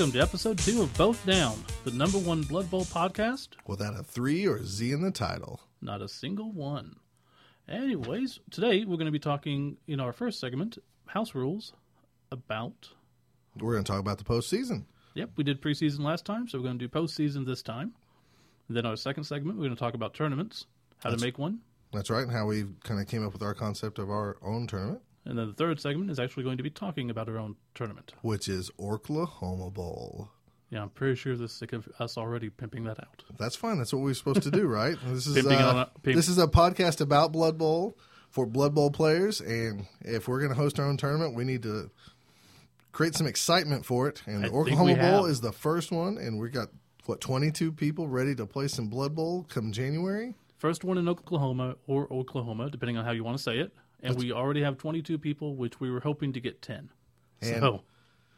Welcome to episode two of Both Down, the number one Blood Bowl podcast. Without a three or a Z in the title. Not a single one. Anyways, today we're going to be talking in our first segment, House Rules, about. We're going to talk about the postseason. Yep, we did preseason last time, so we're going to do postseason this time. And then our second segment, we're going to talk about tournaments, how That's- to make one. That's right, and how we kind of came up with our concept of our own tournament, And then the third segment is actually going to be talking about our own tournament. which is Oklahoma Bowl. Yeah, I'm pretty sure this is sick of us already pimping that out. That's fine. That's what we're supposed to do, right? This is uh, a- this is a podcast about Blood Bowl for Blood Bowl players, and if we're going to host our own tournament, we need to create some excitement for it. And I the Oklahoma Bowl have. is the first one, and we got what 22 people ready to play some Blood Bowl come January. First one in Oklahoma or Oklahoma, depending on how you want to say it. And we already have 22 people, which we were hoping to get 10. And- so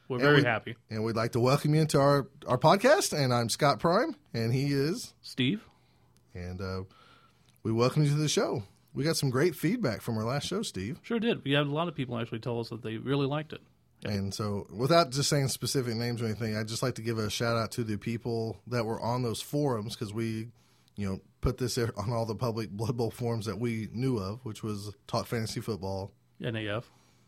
we're very we- happy. And we'd like to welcome you into our, our podcast. And I'm Scott Prime, and he is. Steve, And uh, we welcome you to the show. We got some great feedback from our last show, Steve. sure did. We had a lot of people actually tell us that they really liked it. And so, without just saying specific names or anything, I'd just like to give a shout out to the people that were on those forums because we, you know, put this on all the public Blood Bowl forums that we knew of, which was Talk Fantasy Football NAF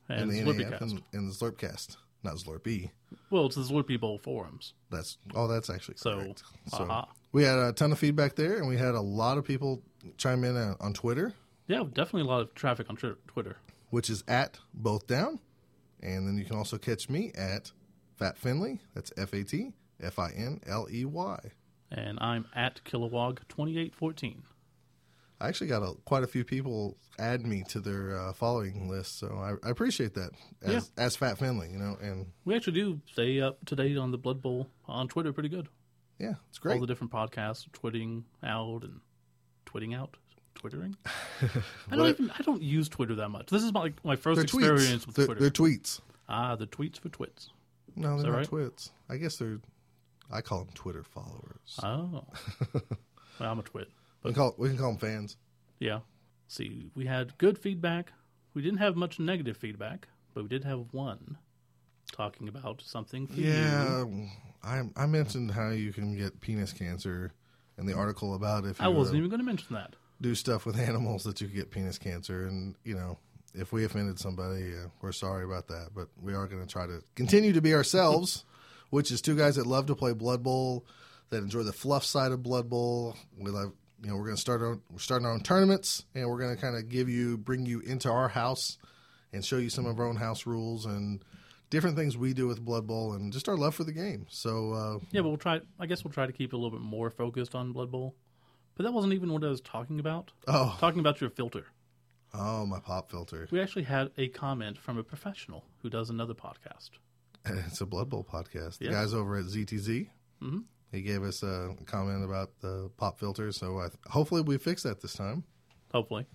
and, and the NAF and, and the Slurpcast, not Slurpee. Well, it's the Slurpee Bowl forums. That's oh, that's actually So, correct. So aha. we had a ton of feedback there, and we had a lot of people chime in uh, on Twitter, Yeah, definitely a lot of traffic on Twitter. which is at both down, and then you can also catch me at Fat Finley. That's F A T F I N L E Y. And I'm at Kilowog2814. I actually got a, quite a few people add me to their uh, following list, so I, I appreciate that as as Fat Finley, you know, and We actually do stay up to date on the Blood Bowl on Twitter pretty good. yeah, it's great. All the different podcasts, twitting out and twitting out. Twittering? I don't even I don't use Twitter that much. This is my like, my first experience tweets. with They're, Twitter. they're tweets. ah, the tweets for twits. No, they're not right? twits. I guess they're. I call them Twitter followers. Oh. well, I'm a twit. we can call we can call them fans. Yeah. See, we had good feedback. We didn't have much negative feedback, but we did have one talking about something for you. Yeah, I I mentioned how you can get penis cancer in the article about if you I wasn't uh, even going to mention that. do stuff with animals that you could get penis cancer, and you know. If we offended somebody, uh, we're sorry about that, but we are going to try to continue to be ourselves, which is two guys that love to play Blood Bowl, that enjoy the fluff side of Blood Bowl. We love, you know, we're going to start our we're starting our own tournaments, and we're going to kind of give you, bring you into our house, and show you some of our own house rules and different things we do with Blood Bowl, and just our love for the game. So uh, Yeah, but we'll try. I guess we'll try to keep it a little bit more focused on Blood Bowl. But that wasn't even what I was talking about. Oh. Talking about your filter. Oh, my pop filter. We actually had a comment from a professional who does another podcast. It's a Blood Bowl podcast. The Yeah. guys over at ZTZ, Mhm. he gave us a comment about the pop filter. So I, hopefully we fix that this time. Hopefully.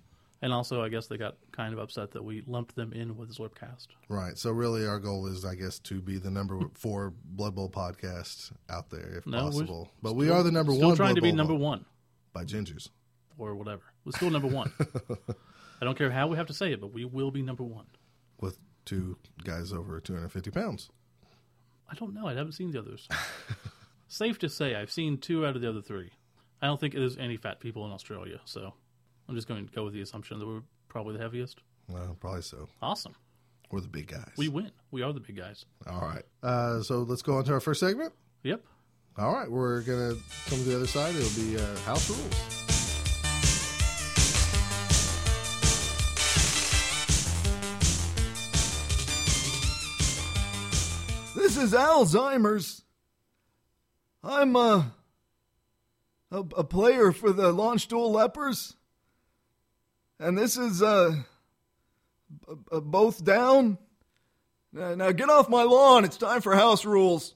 And also, I guess they got kind of upset that we lumped them in with Slurpcast. Right. So really, our goal is, I guess, to be the number four Blood Bowl podcast out there, if No, possible. But we are the number Still one. trying Blood to be Bowl number one by Gingers. or whatever. We're still number one. I don't care how we have to say it, but we will be number one. with two guys over 250 pounds. I don't know. I haven't seen the others. Safe to say, I've seen two out of the other three. I don't think there's any fat people in Australia, so I'm just going to go with the assumption that we're probably the heaviest. Well, probably so. Awesome. We're the big guys. We win. We are the big guys. All right. Uh, so let's go on to our first segment. Yep. All right. We're going to come to the other side. It'll be uh, house rules. Is Alzheimer's. I'm uh, a, a player for the Launch Duel Lepers. And this is uh, b- b- both down. Now, now get off my lawn. It's time for house rules.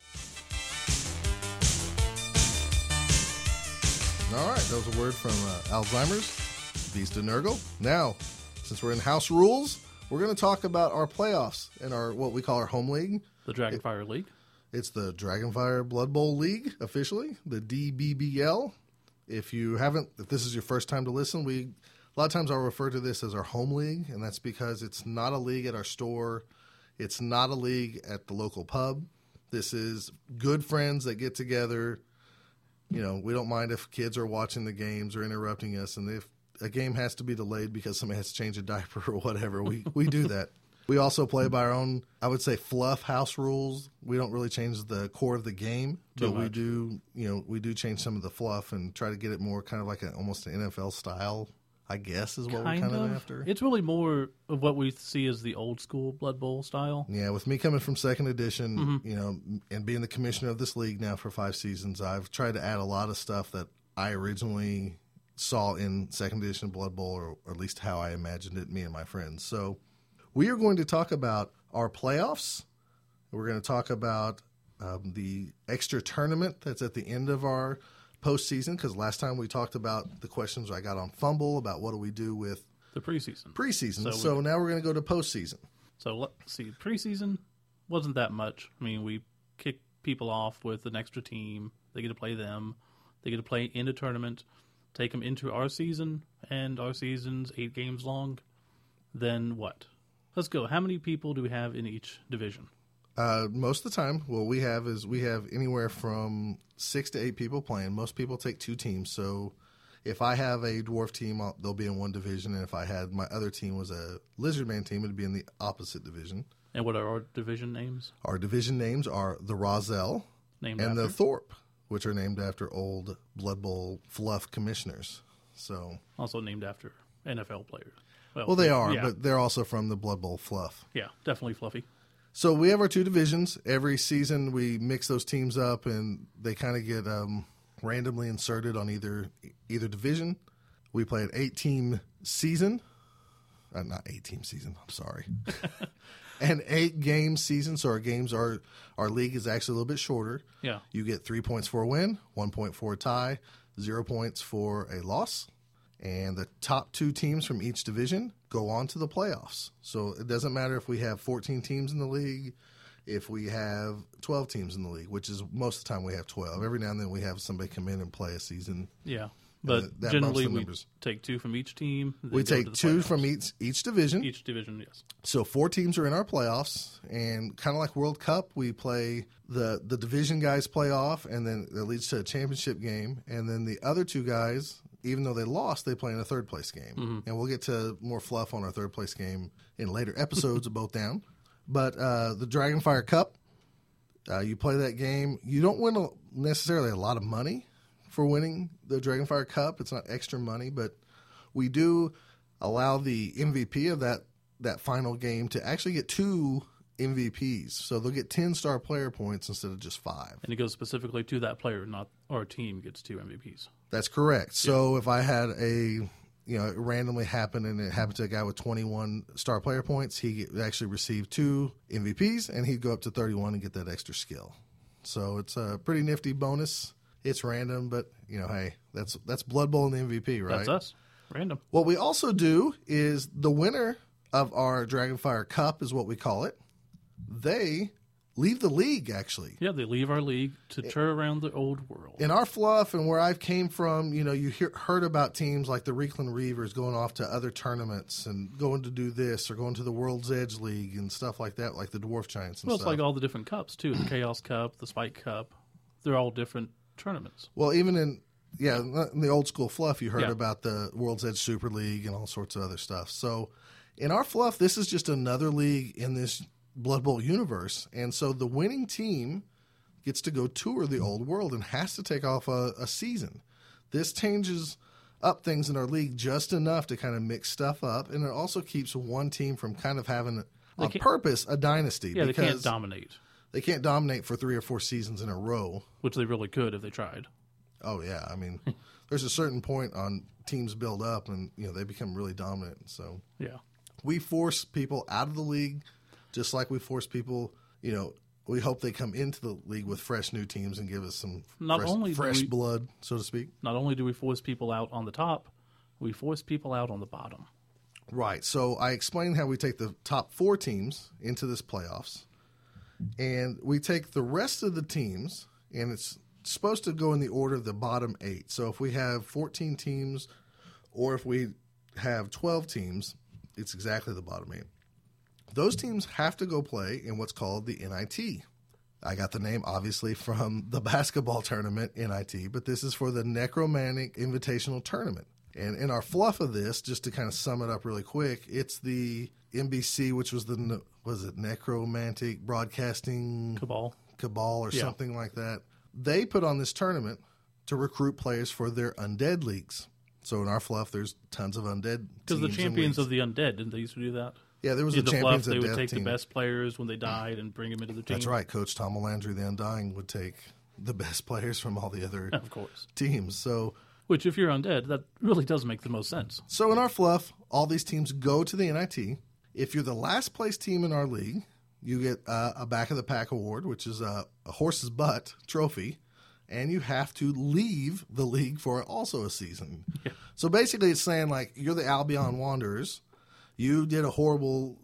All right. That was a word from uh, Alzheimer's, of Nurgle. Now, since we're in house rules, we're going to talk about our playoffs and our what we call our home league. The Dragonfire League. It's the Dragonfire Blood Bowl League officially, the DBBL. If you haven't, if this is your first time to listen, we a lot of times I'll refer to this as our home league, and that's because it's not a league at our store, it's not a league at the local pub. This is good friends that get together. You know, we don't mind if kids are watching the games or interrupting us, and if a game has to be delayed because somebody has to change a diaper or whatever, we we do that. We also play by our own, I would say, fluff house rules. We don't really change the core of the game, Too but we do, you know, we do change some of the fluff and try to get it more kind of like a, almost an NFL style. I guess is what we're kind of. of after. It's really more of what we see as the old school Blood Bowl style. Yeah, with me coming from second edition, Mm-hmm. you know, and being the commissioner of this league now for five seasons, I've tried to add a lot of stuff that I originally saw in second edition Blood Bowl, or, or at least how I imagined it, me and my friends. So we are going to talk about our playoffs. We're going to talk about um, the extra tournament that's at the end of our postseason, because last time we talked about the questions I got on Fumble about what do we do with The preseason. preseason. So So, we- now we're going to go to postseason. So let's see. Preseason wasn't that much. I mean, we kick people off with an extra team. They get to play them. They get to play in a tournament. Take them into our season, and our season's eight games long. Then what? Let's go. How many people do we have in each division? Uh, most of the time, what we have is we have anywhere from six to eight people playing. Most people take two teams. So if I have a dwarf team, I'll, they'll be in one division, and if I had my other team was a lizard man team, it'd be in the opposite division. And what are our division names? Our division names are the Roselle Named and after? the Thorpe, which are named after old Blood Bowl fluff commissioners. So, also named after NFL players. well, they are, yeah, but they're also from the Blood Bowl fluff. yeah, definitely fluffy. So we have our two divisions. Every season, we mix those teams up, and they kind of get um, randomly inserted on either either division. We play an eight team season, uh, not eight team season. I'm sorry, an eight game season. So our games are our league is actually a little bit shorter. Yeah, You get three points for a win, one point for a tie, zero points for a loss. And the top two teams from each division go on to the playoffs. So it doesn't matter if we have 14 teams in the league, if we have 12 teams in the league, which is most of the time we have 12. Every now and then we have somebody come in and play a season. yeah. But that generally, we take two from each team. We take two playoffs. from each each division. each division. Yes. So four teams are in our playoffs, and kind of like World Cup, we play the the division guys play off, and then it leads to a championship game, and then the other two guys, even though they lost, they play in a third place game, and we'll get to more fluff on our third place game in later episodes of both down. But uh, the Dragonfire Cup, uh, you play that game, you don't win a, necessarily a lot of money for winning the Dragonfire Cup. It's not extra money, but we do allow the MVP of that that final game to actually get two MVPs. So they'll get 10 star player points instead of just 5. And it goes specifically to that player, not our team gets two MVPs. That's correct. So if I had a you know, it randomly happened and it happened to a guy with 21 star player points, he actually received two MVPs and he'd go up to 31 and get that extra skill. So it's a pretty nifty bonus. It's random, but you know, hey, that's that's Blood Bowl and the MVP, right? That's us. Random. What we also do is the winner of our Dragonfire Cup is what we call it. They leave the league actually. Yeah, they leave our league to tour around the old world. In our fluff and where I've came from, you know, you hear, heard about teams like the Reikland Reavers going off to other tournaments and going to do this or going to the World's Edge League and stuff like that, like the Dwarf Giants and well, it's stuff. like all the different cups too. The Chaos Cup, the Spike Cup. They're all different tournaments. well, even in yeah, in the old school fluff, you heard Yeah. about the World's Edge Super League and all sorts of other stuff. So, in our fluff, this is just another league in this Blood Bowl universe, and so the winning team gets to go tour the old world and has to take off a, a season. This changes up things in our league just enough to kind of mix stuff up, and it also keeps one team from kind of having on purpose a dynasty Yeah, they because can't dominate, they can't dominate for three or four seasons in a row. which they really could if they tried. Oh yeah, I mean, there's a certain point on teams build up, and you know they become really dominant. So Yeah. we force people out of the league, just like we force people. You know, we hope they come into the league with fresh new teams and give us some Not fresh, only fresh we- blood, so to speak. Not only do we force people out on the top, we force people out on the bottom. Right. So I explained how we take the top four teams into this playoffs, and we take the rest of the teams, and it's supposed to go in the order of the bottom eight. So if we have 14 teams, or if we have 12 teams, it's exactly the bottom eight. Those teams have to go play in what's called the NIT, I got the name obviously from the basketball tournament NIT, but this is for the Necromantic Invitational Tournament. And in our fluff of this, just to kind of sum it up really quick, it's the NBC, which was the was it Necromantic Broadcasting Cabal. Cabal or Yeah. something like that. They put on this tournament to recruit players for their undead leagues. So in our fluff, there's tons of undead Because the champions of the undead, didn't they used to do that? yeah, there was In a the fluff, champions they would take team. the best players when they died and bring them into the team. That's right. Coach Tomolandry, the Undying, would take the best players from all the other Of course. teams. So, Which, if you're undead, that really does make the most sense. so in our fluff, all these teams go to the NIT. If you're the last place team in our league, you get uh, a back of the pack award, which is a, a horse's butt trophy, and you have to leave the league for also a season. So basically, it's saying like you're the Albion Wanderers. You did a horrible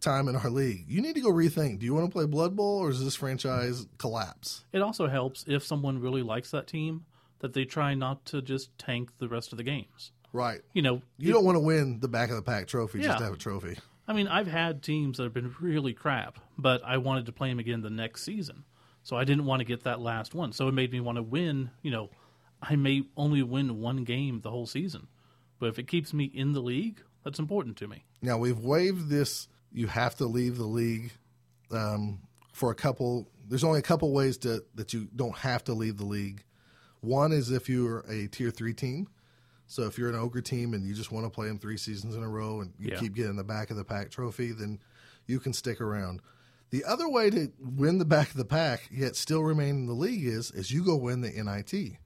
time in our league. You need to go rethink. Do you want to play Blood Bowl or does this franchise collapse? It also helps if someone really likes that team that they try not to just tank the rest of the games. Right. You know, You don't want to win the back of the pack trophy just to have a trophy. I mean, I've had teams that have been really crap, but I wanted to play them again the next season. So I didn't want to get that last one. So it made me want to win. You know, I may only win one game the whole season, but if it keeps me in the league, that's important to me. Now we've waived this. You have to leave the league um, for a couple. There's only a couple ways to that you don't have to leave the league. One is if you're a tier three team. So if you're an ogre team and you just want to play them three seasons in a row and you Yeah. keep getting the back of the pack trophy, then you can stick around. The other way to win the back of the pack yet still remain in the league is is you go win the NIT.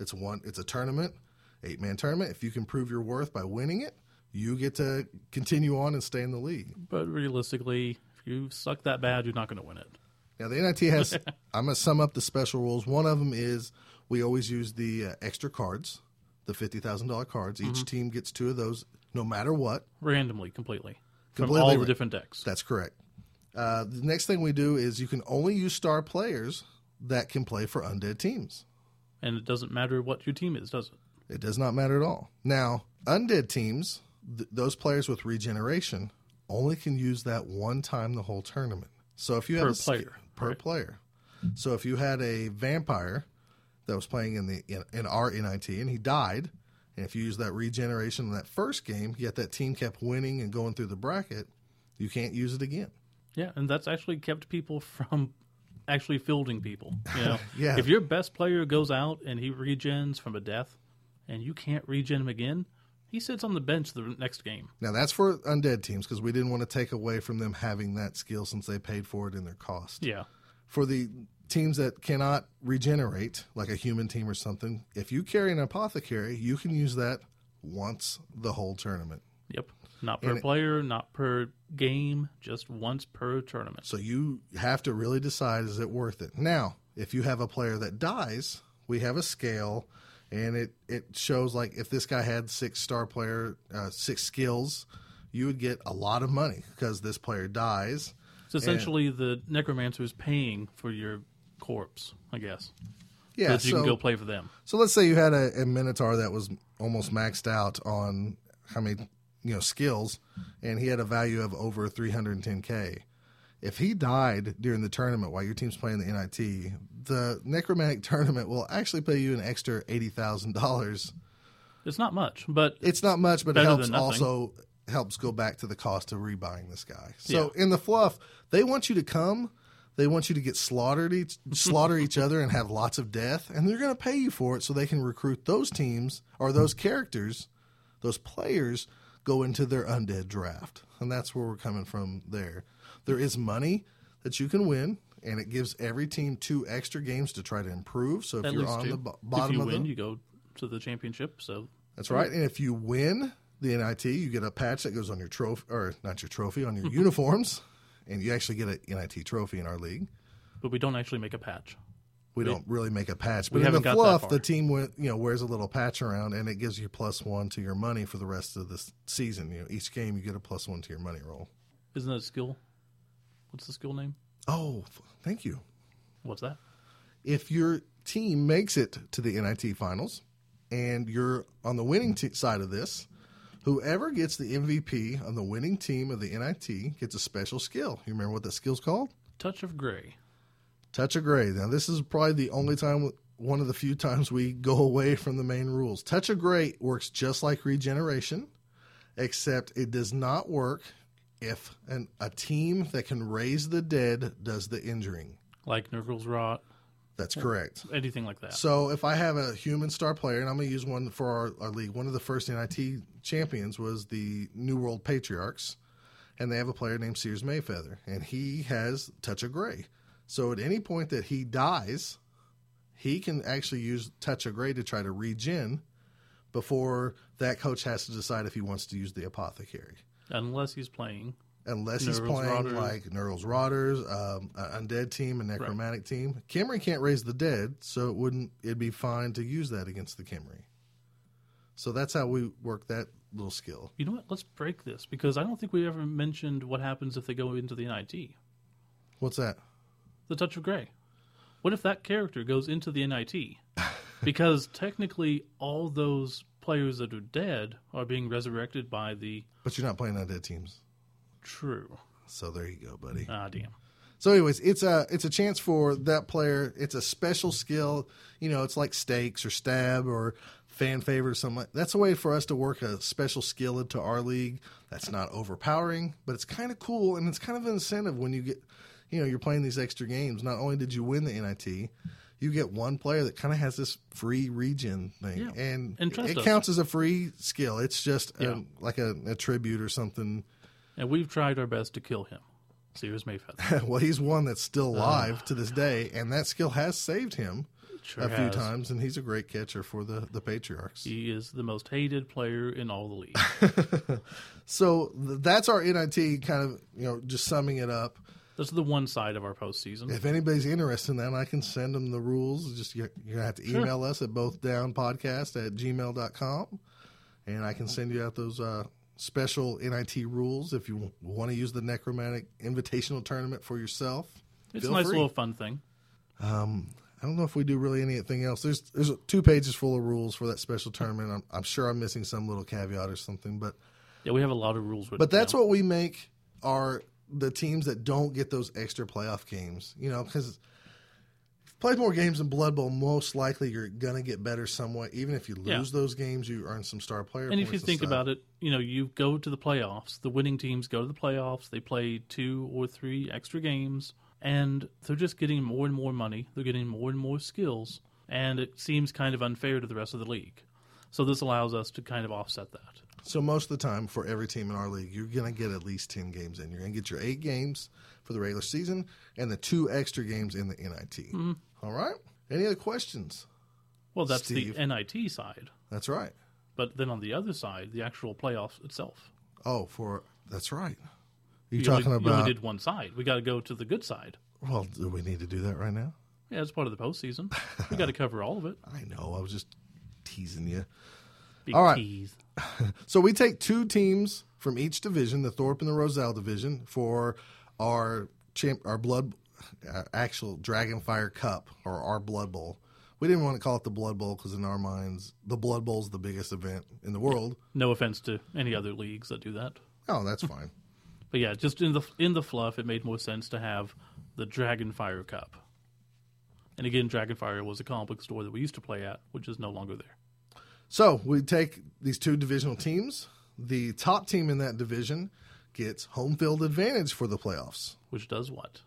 It's one. It's a tournament, eight man tournament. If you can prove your worth by winning it, you get to continue on and stay in the league. But realistically, if you suck that bad, you're not going to win it. Now the NIT has. I'm gonna sum up the special rules. One of them is we always use the uh, extra cards, the fifty thousand dollar cards. Each Mm-hmm. team gets two of those, no matter what. Randomly, completely. From Completely all the ra- different decks. That's correct. Uh, the next thing we do is you can only use star players that can play for undead teams. And it doesn't matter what your team is, does it? It does not matter at all. Now, undead teams, th- those players with regeneration, only can use that one time the whole tournament. So if you have Per a sk- player, per right. player. So if you had a vampire that was playing in the in, in our NIT and he died, and if you use that regeneration in that first game, yet that team kept winning and going through the bracket, you can't use it again. Yeah, and that's actually kept people from actually fielding people. You know, Yeah. if your best player goes out and he regens from a death, and you can't regen him again, he sits on the bench the next game. Now that's for undead teams because we didn't want to take away from them having that skill since they paid for it in their cost. Yeah, for the teams that cannot regenerate, like a human team or something, if you carry an apothecary, you can use that once the whole tournament. yep. Not per And it- player, not per game, just once per tournament. So you have to really decide is it worth it. Now, if you have a player that dies, we have a scale and it, it shows like if this guy had six star player, uh, six skills, you would get a lot of money because this player dies. It's essentially the necromancer is paying for your corpse, I guess. Yeah, so that you so, can go play for them. So let's say you had a, a Minotaur that was almost maxed out on how many you know skills, and he had a value of over 310k. If he died during the tournament while your team's playing the NIT, the Necromantic tournament will actually pay you an extra eighty thousand dollars. It's not much, but It's not much, but it helps also helps go back to the cost of rebuying this guy. So in the fluff, they want you to come. They want you to get slaughtered, each, slaughter each other, and have lots of death, and they're going to pay you for it, so they can recruit those teams or those characters, those players, go into their undead draft, and that's where we're coming from. There, there is money that you can win, and it gives every team two extra games to try to improve. So if at you're on two. the if bottom you of win, the you go to the championship. So that's right. And if you win the NIT, you get a patch that goes on your trophy, or not your trophy, on your uniforms, and you actually get an NIT trophy in our league. but we don't actually make a patch. We don't really make a patch, we but in the haven't got that fluff, the team you know wears a little patch around, and it gives you plus one to your money for the rest of the season. You know, each game you get a plus one to your money roll. Isn't that a skill? What's the skill name? Oh, thank you. What's that? If your team makes it to the NIT finals, and you're on the winning t- side of this, whoever gets the MVP on the winning team of the NIT gets a special skill. You remember what that skill's called? Touch of gray. Touch of Gray. Now, this is probably the only time, one of the few times we go away from the main rules. Touch of Gray works just like regeneration, except it does not work if an, a team that can raise the dead does the injuring. Like Nurgle's Rot, That's hmm. correct. anything like that. So if I have a human star player, and I'm going to use one for our, our league, one of the first NIT champions was the New World Patriarchs, and they have a player named Sears Mayfeather, and he has Touch of Gray. So at any point that he dies, he can actually use Touch of Gray to try to regen before that coach has to decide if he wants to use the Apothecary. Unless he's playing. Unless he's playing Rotters. like Nurgle's Rotters, um, an undead team, a necromantic team. Khemri can't raise the dead, so it wouldn't. It'd be fine to use that against the Khemri. So that's how we work that little skill. You know what? Let's break this because I don't think we ever mentioned what happens if they go into the NIT. What's that? The Touch of Grey. What if that character goes into the NIT? because technically, all those players that are dead are being resurrected by the But you're not playing undead teams, true. so there you go, buddy. Ah, damn. So, anyways, it's a it's a chance for that player. It's a special skill. You know, it's like stakes or stab or fan favor or something. Like, that's a way for us to work a special skill into our league. That's not overpowering, but it's kind of cool and it's kind of an incentive when you get, you know, you're playing these extra games. Not only did you win the NIT, you get one player that kind of has this free regen thing, Yeah. and, And it counts as a free skill. It's just Yeah. um, like a, a tribute or something. And we've tried our best to kill him. Sears Mayfeather. well, he's one that's still alive to this day, and that skill has saved him Sure a few has. times, and he's a great catcher for the the Patriarchs. He is the most hated player in all the league. So th- that's our NIT kind of you know just summing it up. That's the one side of our postseason. If anybody's interested in that, I can send them the rules. Just you're, you're gonna have to email us at bothdownpodcast at gmail.com and I can send you out those uh, special NIT rules if you want to use the Necromantic Invitational Tournament for yourself. It's a nice free. little fun thing. Um, I don't know if we do really anything else. There's there's two pages full of rules for that special tournament. I'm, I'm sure I'm missing some little caveat or something, but Yeah, we have a lot of rules. but that's down. what we make are the teams that don't get those extra playoff games. You know, because played more games in Blood Bowl, most likely you're gonna get better somewhat. Even if you lose Yeah. those games, you earn some star player. And if you points think stuff. about it, you know, you go to the playoffs. The winning teams go to the playoffs. They play two or three extra games, and they're just getting more and more money. They're getting more and more skills, and it seems kind of unfair to the rest of the league. So this allows us to kind of offset that. So most of the time, for every team in our league, you're going to get at least ten games in. You're going to get your eight games for the regular season and the two extra games in the NIT. Mm-hmm. All right. Any other questions? Well, that's Steve. the NIT side, That's right. but then on the other side, the actual playoffs itself. Oh, for that's right. You're You talking only, about. only did one side. We got to go to the good side. Well, do we need to do that right now? Yeah, it's part of the postseason. We got to cover all of it. I know. I was just teasing you. Big All right. tease. So we take two teams from each division, the Thorpe and the Roselle division, for our champ, our blood, uh, actual Dragonfire Cup or our Blood Bowl. We didn't want to call it the Blood Bowl because in our minds, the Blood Bowl is the biggest event in the world. No offense to any other leagues that do that. Oh, that's fine. But yeah, just in the in the fluff, it made more sense to have the Dragonfire Cup. And again, Dragonfire was a comic book store that we used to play at, which is no longer there. So we take these two divisional teams. The top team in that division gets home field advantage for the playoffs. Which does what?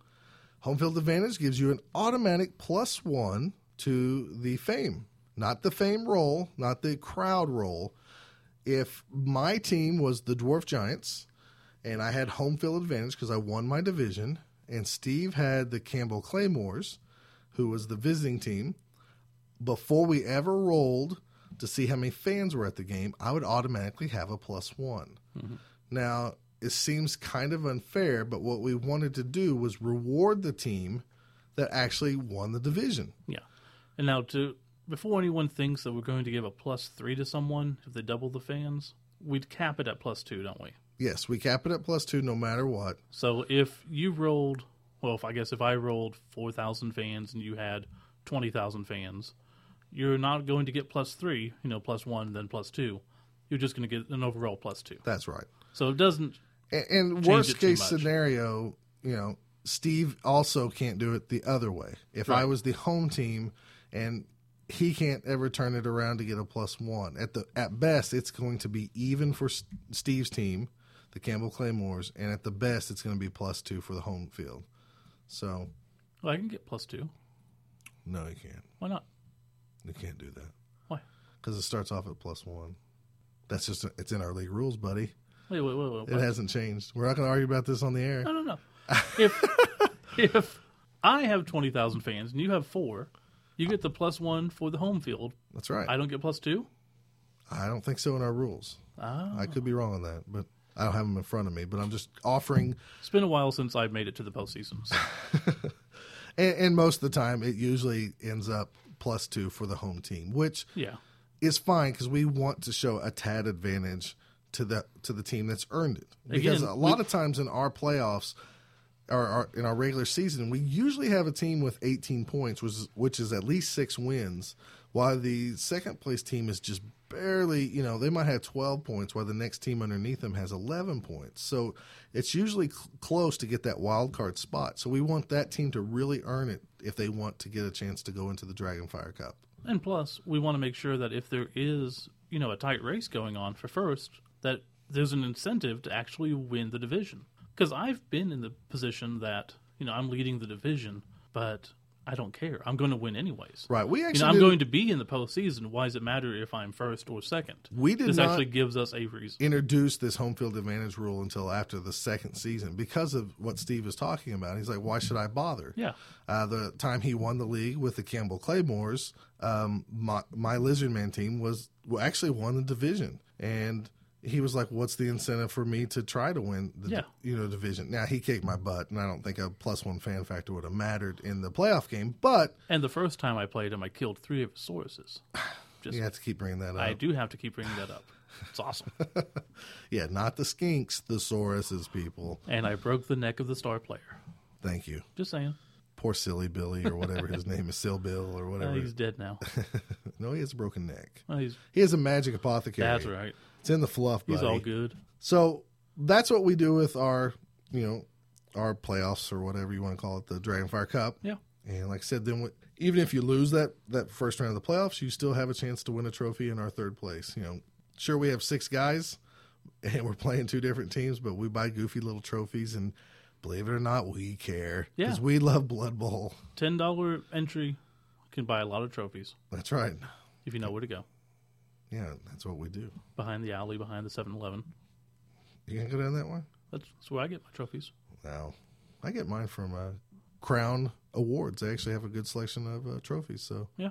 Home field advantage gives you an automatic plus one to the fame, not the fame roll, not the crowd roll. If my team was the Dwarf Giants and I had home field advantage because I won my division, and Steve had the Campbell Claymores, who was the visiting team, before we ever rolled to see how many fans were at the game, I would automatically have a plus one. Mm-hmm. Now, it seems kind of unfair, but what we wanted to do was reward the team that actually won the division. Yeah. And now to before anyone thinks that we're going to give a plus three to someone if they double the fans, we'd cap it at plus two, don't we? Yes, we cap it at plus two no matter what. So if you rolled, well, if I guess if I rolled four thousand fans and you had twenty thousand fans, you're not going to get plus three, you know, plus one, then plus two. You're just going to get an overall plus two. That's right. So it doesn't. And, and worst case scenario, you know, Steve also can't do it the other way. If I was the home team and he can't ever turn it around to get a plus one. At the at best, it's going to be even for Steve's team, the Campbell Claymores, and at the best, it's going to be plus two for the home field. So Well, I can get plus two. no, you can't. Why not? You can't do that Why? because it starts off at plus one. That's just it's in our league rules, buddy. Wait, wait, wait, wait. It hasn't changed. We're not going to argue about this on the air. No, no, no. if if I have twenty thousand fans and you have four, you get the plus one for the home field. That's right. I don't get plus two. I don't think so in our rules. Ah, I could be wrong on that, but I don't have them in front of me. But I'm just offering, it's been a while since I've made it to the postseason. So. and, and most of the time, it usually ends up plus two for the home team, which yeah, is fine because we want to show a tad advantage to the to the team that's earned it. Because Again, a lot we- of times in our playoffs, or, or in our regular season, we usually have a team with 18 points, which is, which is at least six wins, while the second place team is just barely, you know, they might have 12 points, while the next team underneath them has 11 points. So it's usually cl- close to get that wild card spot. So we want that team to really earn it if they want to get a chance to go into the Dragonfire Cup. and plus we want to make sure that if there is you know a tight race going on for first, that there's an incentive to actually win the division. Because I've been in the position that you know I'm leading the division, but I don't care. I'm going to win anyways. Right. We You actually know, I'm going to be in the postseason. Why does it matter if I'm first or second? We did this not- actually gives us a reason. introduce this home field advantage rule until after the second season because of what Steve is talking about. He's like, why should I bother? Yeah. Uh, the time he won the league with the Campbell Claymores, um, my, my Lizardman team was actually won the division, and he was like, "What's the incentive for me to try to win the Yeah. you know division?" Now he kicked my butt, and I don't think a plus one fan factor would have mattered in the playoff game, but And the first time I played him, I killed three of his Sauruses. Just you have to keep bringing that up. I do have to keep bringing that up. It's awesome. Yeah, not the skinks, the Sauruses, people. and I broke the neck of the star player. Thank you. Just saying. Poor silly Billy or whatever his name is, Sil Bill or Uh, whatever. he's dead now. no, he has a broken neck. He has a magic apothecary. that's right. It's in the fluff, buddy. He's all good. So that's what we do with our, you know, our playoffs or whatever you want to call it, the Dragonfire Cup. Yeah. And like I said, then we, even if you lose that that first round of the playoffs, you still have a chance to win a trophy in our third place. You know, sure we have six guys, and we're playing two different teams, but we buy goofy little trophies, and believe it or not, we care Yeah. because we love Blood Bowl. Ten dollar entry can buy a lot of trophies That's right. if you know where to go. Yeah, that's what we do. Behind the alley, behind the 7-Eleven. You can go down that way. That's, that's where I get my trophies. No, I get mine from uh, Crown Awards. They actually have a good selection of uh, trophies, so Yeah.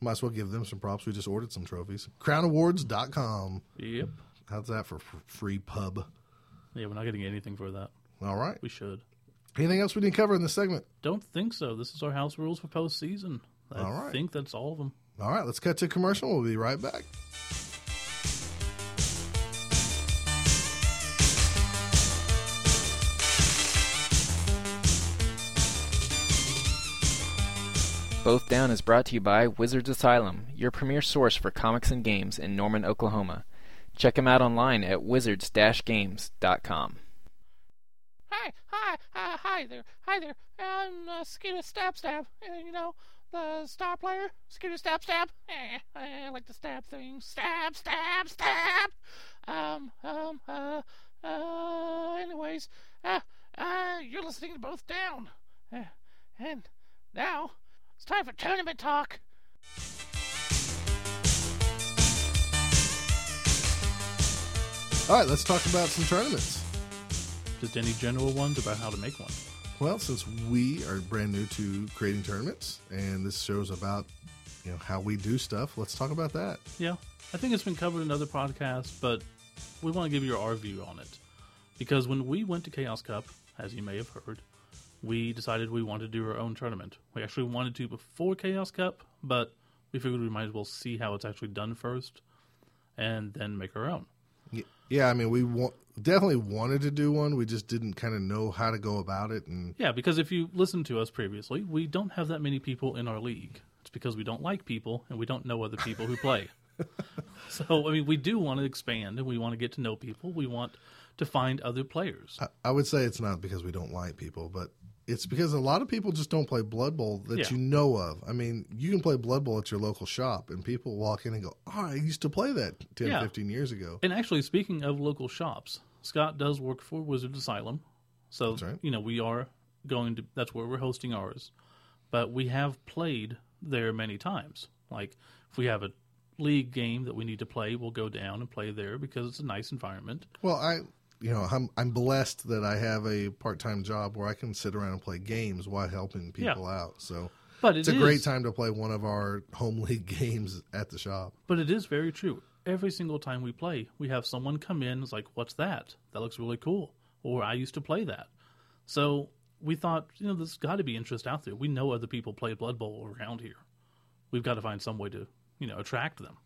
might as well give them some props. We just ordered some trophies. CrownAwards.com. Yep. How's that for f- free pub? Yeah, we're not getting anything for that. All right. We should. Anything else we didn't cover in this segment? Don't think so. This is our house rules for postseason. I All right. think that's all of them. All right, let's cut to commercial. We'll be right back. Both Down is brought to you by Wizards Asylum, your premier source for comics and games in Norman, Oklahoma. Check them out online at wizards-games.com. Hi, hi, uh, hi there, hi there. I'm uh, Skeeter Stab Stab. Uh, you know, the star player, Skeeter Stab Stab. Eh, I like to stab things. Stab, stab, stab. Um, um, uh, uh, anyways, uh, uh, you're listening to Both Down. Uh, and now, it's time for tournament talk. All right, let's talk about some tournaments. Just any general ones about how to make one. Well, since we are brand new to creating tournaments, and this show's about you know how we do stuff, let's talk about that. Yeah, I think it's been covered in other podcasts, but we want to give you our view on it. Because when we went to Chaos Cup, as you may have heard, we decided we wanted to do our own tournament. We actually wanted to before Chaos Cup, but we figured we might as well see how it's actually done first and then make our own. Yeah, I mean, we wa- definitely wanted to do one. We just didn't kind of know how to go about it, and Yeah, because if you listen to us previously, we don't have that many people in our league. It's because we don't like people and we don't know other people who play. so, I mean, we do want to expand and we want to get to know people. We want to find other players. I, I would say it's not because we don't like people, but it's because a lot of people just don't play Blood Bowl that Yeah. you know of. I mean, you can play Blood Bowl at your local shop, and people walk in and go, "Oh, I used to play that 10, Yeah. 15 years ago." And actually, speaking of local shops, Scott does work for Wizard Asylum, so right. you know we are going to. That's where we're hosting ours, but we have played there many times. Like if we have a league game that we need to play, we'll go down and play there because it's a nice environment. Well, I, you know, I'm I'm blessed that I have a part time job where I can sit around and play games while helping Yeah. people out. So But it it's a great time to play one of our home league games at the shop. But it is very true. Every single time we play, we have someone come in and is like, "What's that? That looks really cool," or "I used to play that." So we thought, you know, there's got to be interest out there. We know other people play Blood Bowl around here. We've got to find some way to, you know, attract them.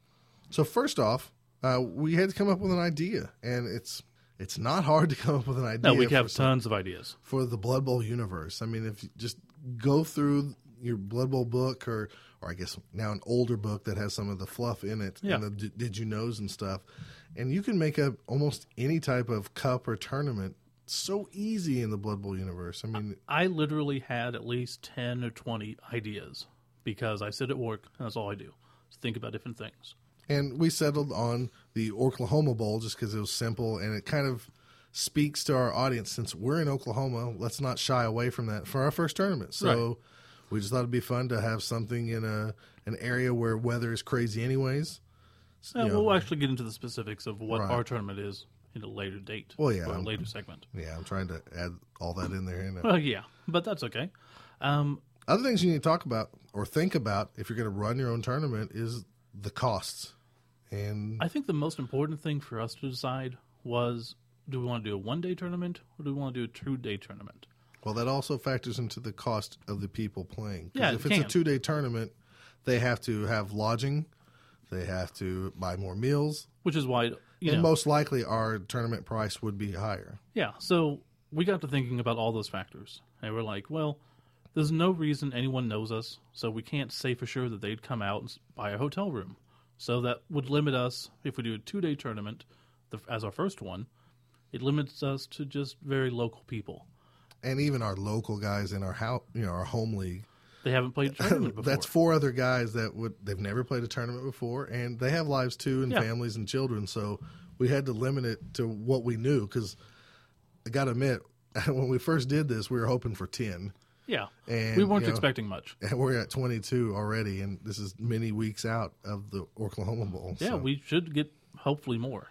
So first off, uh, we had to come up with an idea, and it's it's not hard to come up with an idea. No, we have some- tons of ideas. for the Blood Bowl universe. I mean, if you just go through your Blood Bowl book, or or I guess now an older book that has some of the fluff in it Yeah. and the d- did you knows and stuff, and you can make up almost any type of cup or tournament so easy in the Blood Bowl universe. I mean, I literally had at least 10 or 20 ideas because I sit at work and that's all I do. is think about different things. and we settled on the Oklahoma Bowl just because it was simple and it kind of speaks to our audience since we're in Oklahoma. Let's not shy away from that for our first tournament. So we just thought it'd be fun to have something in a an area where weather is crazy, anyways. You know. we'll actually get into the specifics of what Right. our tournament is in a later date. Well, yeah, Or a I'm- later segment. Yeah, I'm trying to add all that in there. Well, yeah, but that's okay. Um, Other things you need to talk about or think about if you're going to run your own tournament is the costs. And I think the most important thing for us to decide was do we want to do a one day tournament or do we want to do a two day tournament? Well, that also factors into the cost of the people playing. Yeah, if it it's a two day tournament, they have to have lodging, they have to buy more meals, Which is why, you and know, most likely our tournament price would be higher. yeah. So we got to thinking about all those factors, and we're like, well, there's no reason anyone knows us, so we can't say for sure that they'd come out and buy a hotel room. So that would limit us if we do a two day tournament the, as our first one. It limits us to just very local people. And even our local guys in our house, you know, our home league, They haven't played a tournament before. That's four other guys that would they've never played a tournament before, and they have lives too, and Yeah. families and children. So we had to limit it to what we knew because I got to admit, when we first did this, we were hoping for ten, yeah, And, we weren't you know, expecting much. and we're at twenty two already, and this is many weeks out of the Oklahoma Bowl. Yeah, so. we should get hopefully more.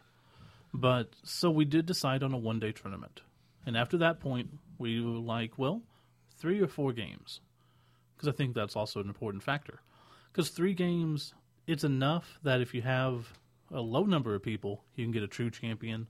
But so we did decide on a one day tournament. And after that point, we were like, well, three or four games. Because I think that's also an important factor. Because three games, it's enough that if you have a low number of people, you can get a true champion.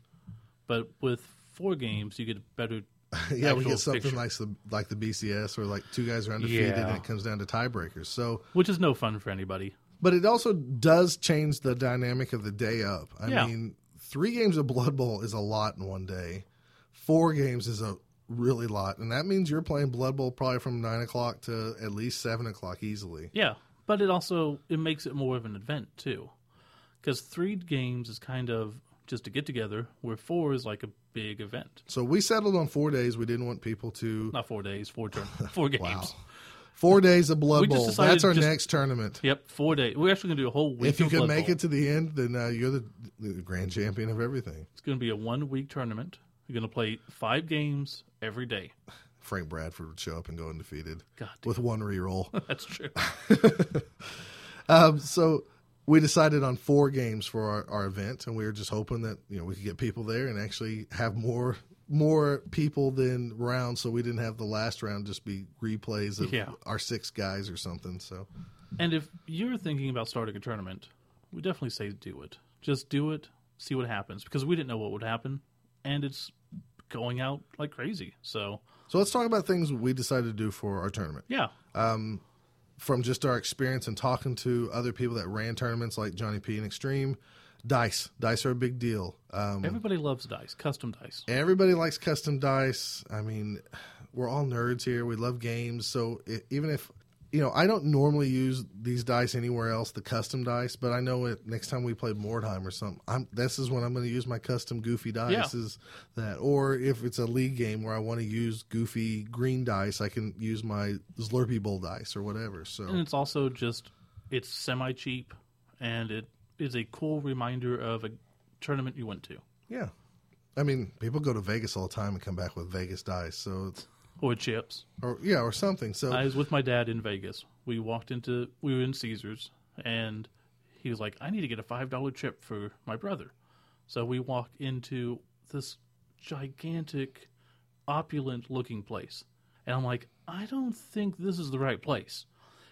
But with four games, you get a better. yeah, we get something picture. like the like the BCS or like two guys are undefeated, Yeah. and it comes down to tiebreakers. So Which is no fun for anybody. But it also does change the dynamic of the day up. I Yeah. mean, three games of Blood Bowl is a lot in one day. Four games is a really lot, and that means you're playing Blood Bowl probably from nine o'clock to at least seven o'clock easily. Yeah, but it also it makes it more of an event too, because three games is kind of just to get together, where four is like a big event. So we settled on four days. We didn't want people to Not four days, four turn, four games. wow. Four days of Blood Bowl. That's our just- next tournament. Yep, four days. We're actually going to do a whole week. If you can make Bowl. it to the end, then uh, you're the, the grand champion of everything. it's going to be a one week tournament. You're going to play five games every day. Frank Bradford would show up and go undefeated God, with one reroll. that's true. Um, so we decided on four games for our, our event, and we were just hoping that you know we could get people there and actually have more more people than rounds, so we didn't have the last round just be replays of Yeah. our six guys or something. So and if you're thinking about starting a tournament, we definitely say do it. Just do it. See what happens because we didn't know what would happen, and it's going out like crazy. So so let's talk about things we decided to do for our tournament. yeah, From just our experience and talking to other people that ran tournaments like Johnny P and Extreme, dice dice are a big deal. Um, everybody loves dice, custom dice. Everybody likes custom dice. I mean, we're all nerds here. We love games. So i even if you know, I don't normally use these dice anywhere else, the custom dice, but I know it next time we play Mordheim or something, I'm this is when I'm going to use my custom goofy dice. Yeah. Is that, or if it's a league game where I want to use goofy green dice, I can use my Slurpee Bowl dice or whatever. So And it's also just it's semi cheap, and it is a cool reminder of a tournament you went to yeah, I mean, people go to Vegas all the time and come back with Vegas dice. So it's or chips. or yeah, or something. So I was with my dad in Vegas. We walked into we were in Caesars, and he was like, "I need to get a five dollar chip for my brother." So we walk into this gigantic, opulent looking place, and I'm like, "I don't think this is the right place."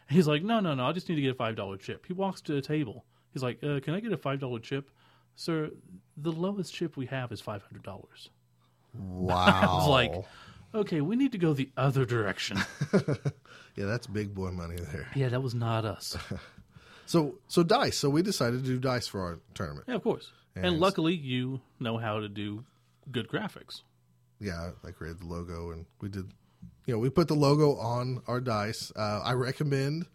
And he's like, "No, no, no. I just need to get a five dollar chip." He walks to a table. He's like, uh, "Can I get a five dollar chip, sir? The lowest chip we have is five hundred dollars." wow, I was like, "Okay, we need to go the other direction." yeah, that's big boy money there. yeah, that was not us. So so dice. So we decided to do dice for our tournament. Yeah, of course. And And, luckily, you know how to do good graphics. yeah, I created the logo and we did, you know, we put the logo on our dice. Uh, I recommend,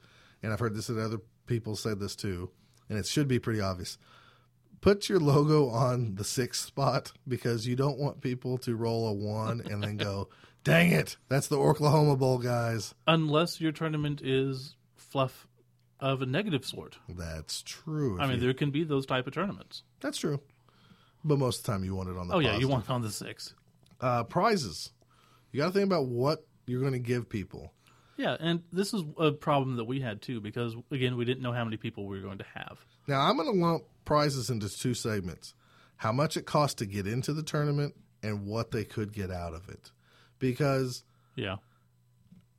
and I've heard this and other people said this too, and it should be pretty obvious. Put your logo on the sixth spot because you don't want people to roll a one and then go, dang it, that's the Oklahoma Bowl, guys. Unless your tournament is fluff of a negative sort. That's true. I mean, you- there can be those type of tournaments. that's true. But most of the time you want it on the Oh, yeah, you want it on the six. uh, prizes. You got to think about what you're going to give people. Yeah, and this is a problem that we had too because, again, we didn't know how many people we were going to have. Now, I'm going to lump prizes into two segments how much it costs to get into the tournament and what they could get out of it. Because Yeah.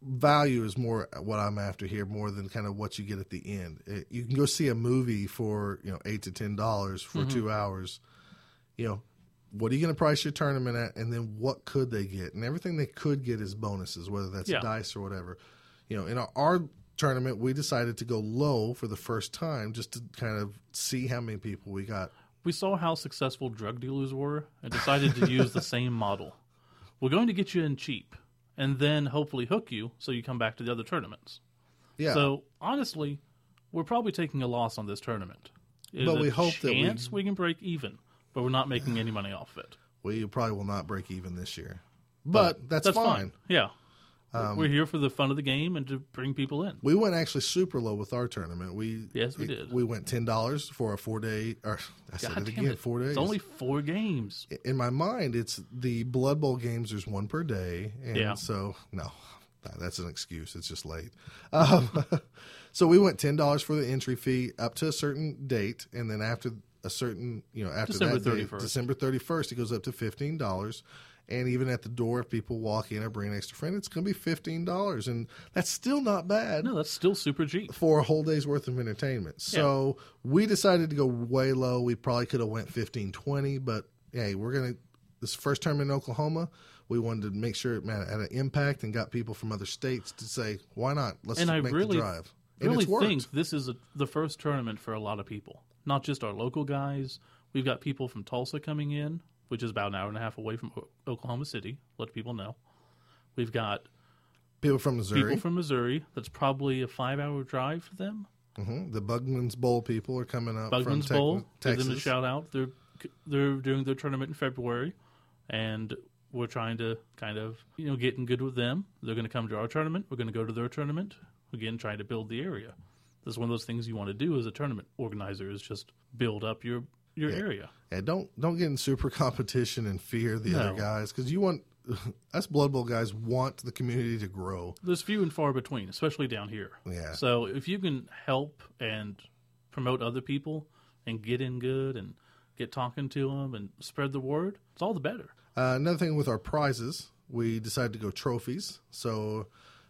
value is more what I'm after here, more than kind of what you get at the end. It- you can go see a movie for, you know, eight to ten dollars for Mm-hmm. two hours. You know, what are you going to price your tournament at, and then what could they get? And everything they could get is bonuses, whether that's Yeah. dice or whatever. You know, in our, our tournament, we decided to go low for the first time just to kind of see how many people we got. We saw how successful drug dealers were and decided to use the same model. We're going to get you in cheap and then hopefully hook you so you come back to the other tournaments. Yeah, So honestly, we're probably taking a loss on this tournament. There's But we hope that we- we can break even, but we're not making any money off it. we probably will not break even this year, but, that's, fine. Um, Yeah, we're here for the fun of the game and to bring people in. We went actually super low with our tournament. We Yes, we did. We went ten dollars for a four day. Or I said God it again, it! four days. It's only four games. in my mind, it's the Blood Bowl games. There's one per day, and Yeah. so no, that's an excuse. It's just late. Um, so we went ten dollars for the entry fee up to a certain date, and then after a certain, you know, after December that 31st. December thirty first, it goes up to fifteen dollars. And even at the door, if people walk in or bring an extra friend, it's going to be fifteen dollars, and that's still not bad No, that's still super cheap. for a whole day's worth of entertainment. So we decided to go way low. We probably could have went 15, 20, but hey, we're gonna this first term in Oklahoma. We wanted to make sure it man, had an impact and got people from other states to say, why not? Let's And I really, the drive. And really think this is a, the first tournament for a lot of people, not just our local guys. We've got people from Tulsa coming in, which is about an hour and a half away from O- Oklahoma City. Let people know. We've got people from Missouri, people from Missouri. That's probably a five-hour drive for them. hmm the Bugman's Bowl people are coming up from Bugman's Bowl. Give Texas. them a shout out. They're they're doing their tournament in February, and we're trying to kind of you know get in good with them. They're going to come to our tournament. We're going to go to their tournament. Again, trying to build the area. This is one of those things you want to do as a tournament organizer is just build up your your area. Yeah, don't don't get in super competition and fear the other guys because you want us Blood Bowl guys want the community to grow. There's few and far between, especially down here. Yeah. So if you can help and promote other people and get in good and get talking to them and spread the word, it's all the better. Uh, another thing with our prizes, we decided to go trophies. So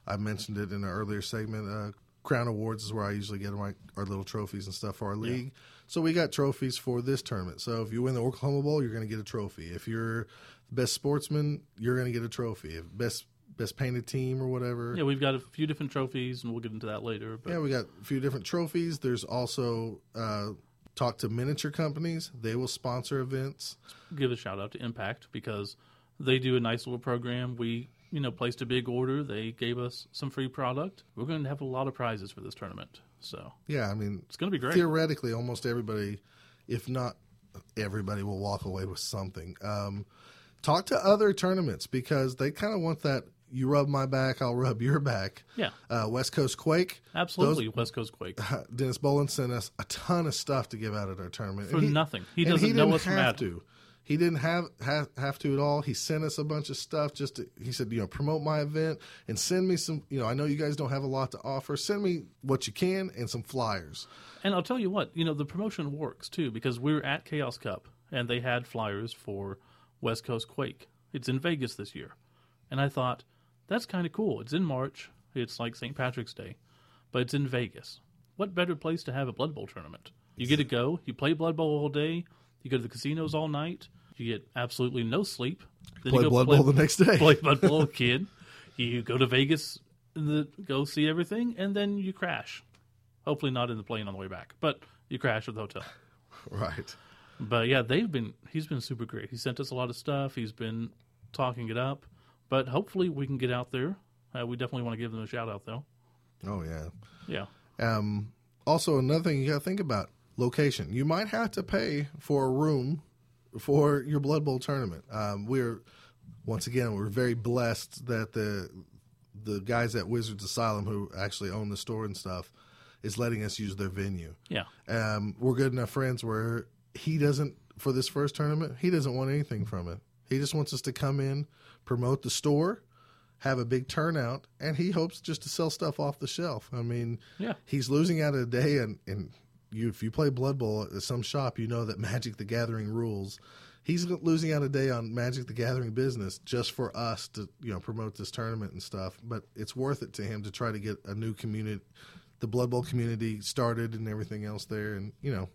I mentioned it in an earlier segment. Uh, Crown Awards is where I usually get my our little trophies and stuff for our league. So we got trophies for this tournament. So if you win the Oklahoma Bowl, you're going to get a trophy. If you're the best sportsman, you're going to get a trophy. If best best painted team or whatever. Yeah, we've got a few different trophies, and we'll get into that later. But Yeah, we got a few different trophies. There's also uh, talk to miniature companies. They will sponsor events. give a shout out to Impact because they do a nice little program. We you know, placed a big order. They gave us some free product. We're going to have a lot of prizes for this tournament. So Yeah, I mean, it's going to be great. theoretically, almost everybody, if not everybody, will walk away with something. Um, talk to other tournaments because they kind of want that. You rub my back, I'll rub your back. Yeah, Uh, West Coast Quake. absolutely. West Coast Quake. Dennis Bolin sent us a ton of stuff to give out at our tournament For And nothing. He doesn't know didn't us from Adam. to. He didn't have, have have to at all. He sent us a bunch of stuff. Just to, he said, you know, promote my event and send me some. You know, I know you guys don't have a lot to offer. Send me what you can and some flyers. And I'll tell you what, you know, the promotion works too because we were at Chaos Cup and they had flyers for West Coast Quake. It's in Vegas this year. And I thought, that's kind of cool. It's in March. It's like St. Patrick's Day, but it's in Vegas. What better place to have a Blood Bowl tournament? You get to go, you play Blood Bowl all day, you go to the casinos all night, you get absolutely no sleep. Then Play you go Blood play, Bowl the next day. play Blood Bowl kid. You go to Vegas, the, go see everything, and then you crash. Hopefully not in the plane on the way back, but you crash at the hotel. Right. But yeah, they've been he's been super great. He sent us a lot of stuff. He's been talking it up. But hopefully we can get out there. Uh, we definitely want to give them a shout out though. Oh yeah. Yeah. Um, also, another thing you got to think about location. You might have to pay for a room for your Blood Bowl tournament. Um, we're once again we're very blessed that the the guys at Wizards Asylum who actually own the store and stuff is letting us use their venue. Yeah. Um, we're good enough friends where he doesn't for this first tournament. He doesn't want anything from it. He just wants us to come in, promote the store, have a big turnout, and he hopes just to sell stuff off the shelf. I mean, Yeah. he's losing out a day, and, and you if you play Blood Bowl at some shop, you know that Magic the Gathering rules. He's losing out a day on Magic the Gathering business just for us to you know promote this tournament and stuff. But it's worth it to him to try to get a new community, the Blood Bowl community started and everything else there, and you know,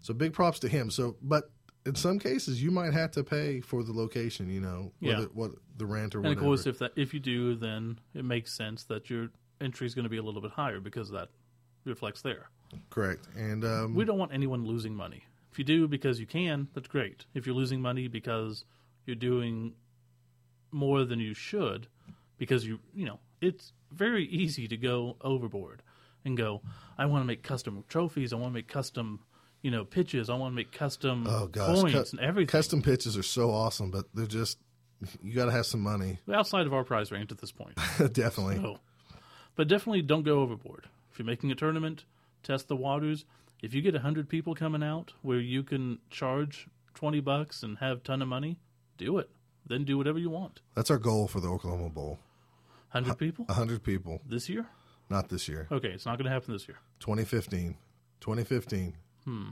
so big props to him. So, but in some cases, you might have to pay for the location. You know, Yeah. whether, what the rent or And whatever. of course if that if you do then it makes sense that your entry is going to be a little bit higher because of that reflects there. Correct, and um, We don't want anyone losing money. If you do because you can, that's great. If you're losing money because you're doing more than you should, because you you know it's very easy to go overboard and go. I want to make custom trophies. I want to make custom you know pitches. I want to make custom oh gosh, coins cu- and everything. Custom pitches are so awesome, but they're just you got to have some money. outside of our prize range at this point. Definitely. So, but definitely don't go overboard. If you're making a tournament, test the waters. If you get hundred people coming out where you can charge twenty bucks and have a ton of money, do it. Then do whatever you want. That's our goal for the Oklahoma Bowl. Hundred people hundred people, this year? not this year. Okay, it's not going to happen this year. 2015. 2015. Hmm.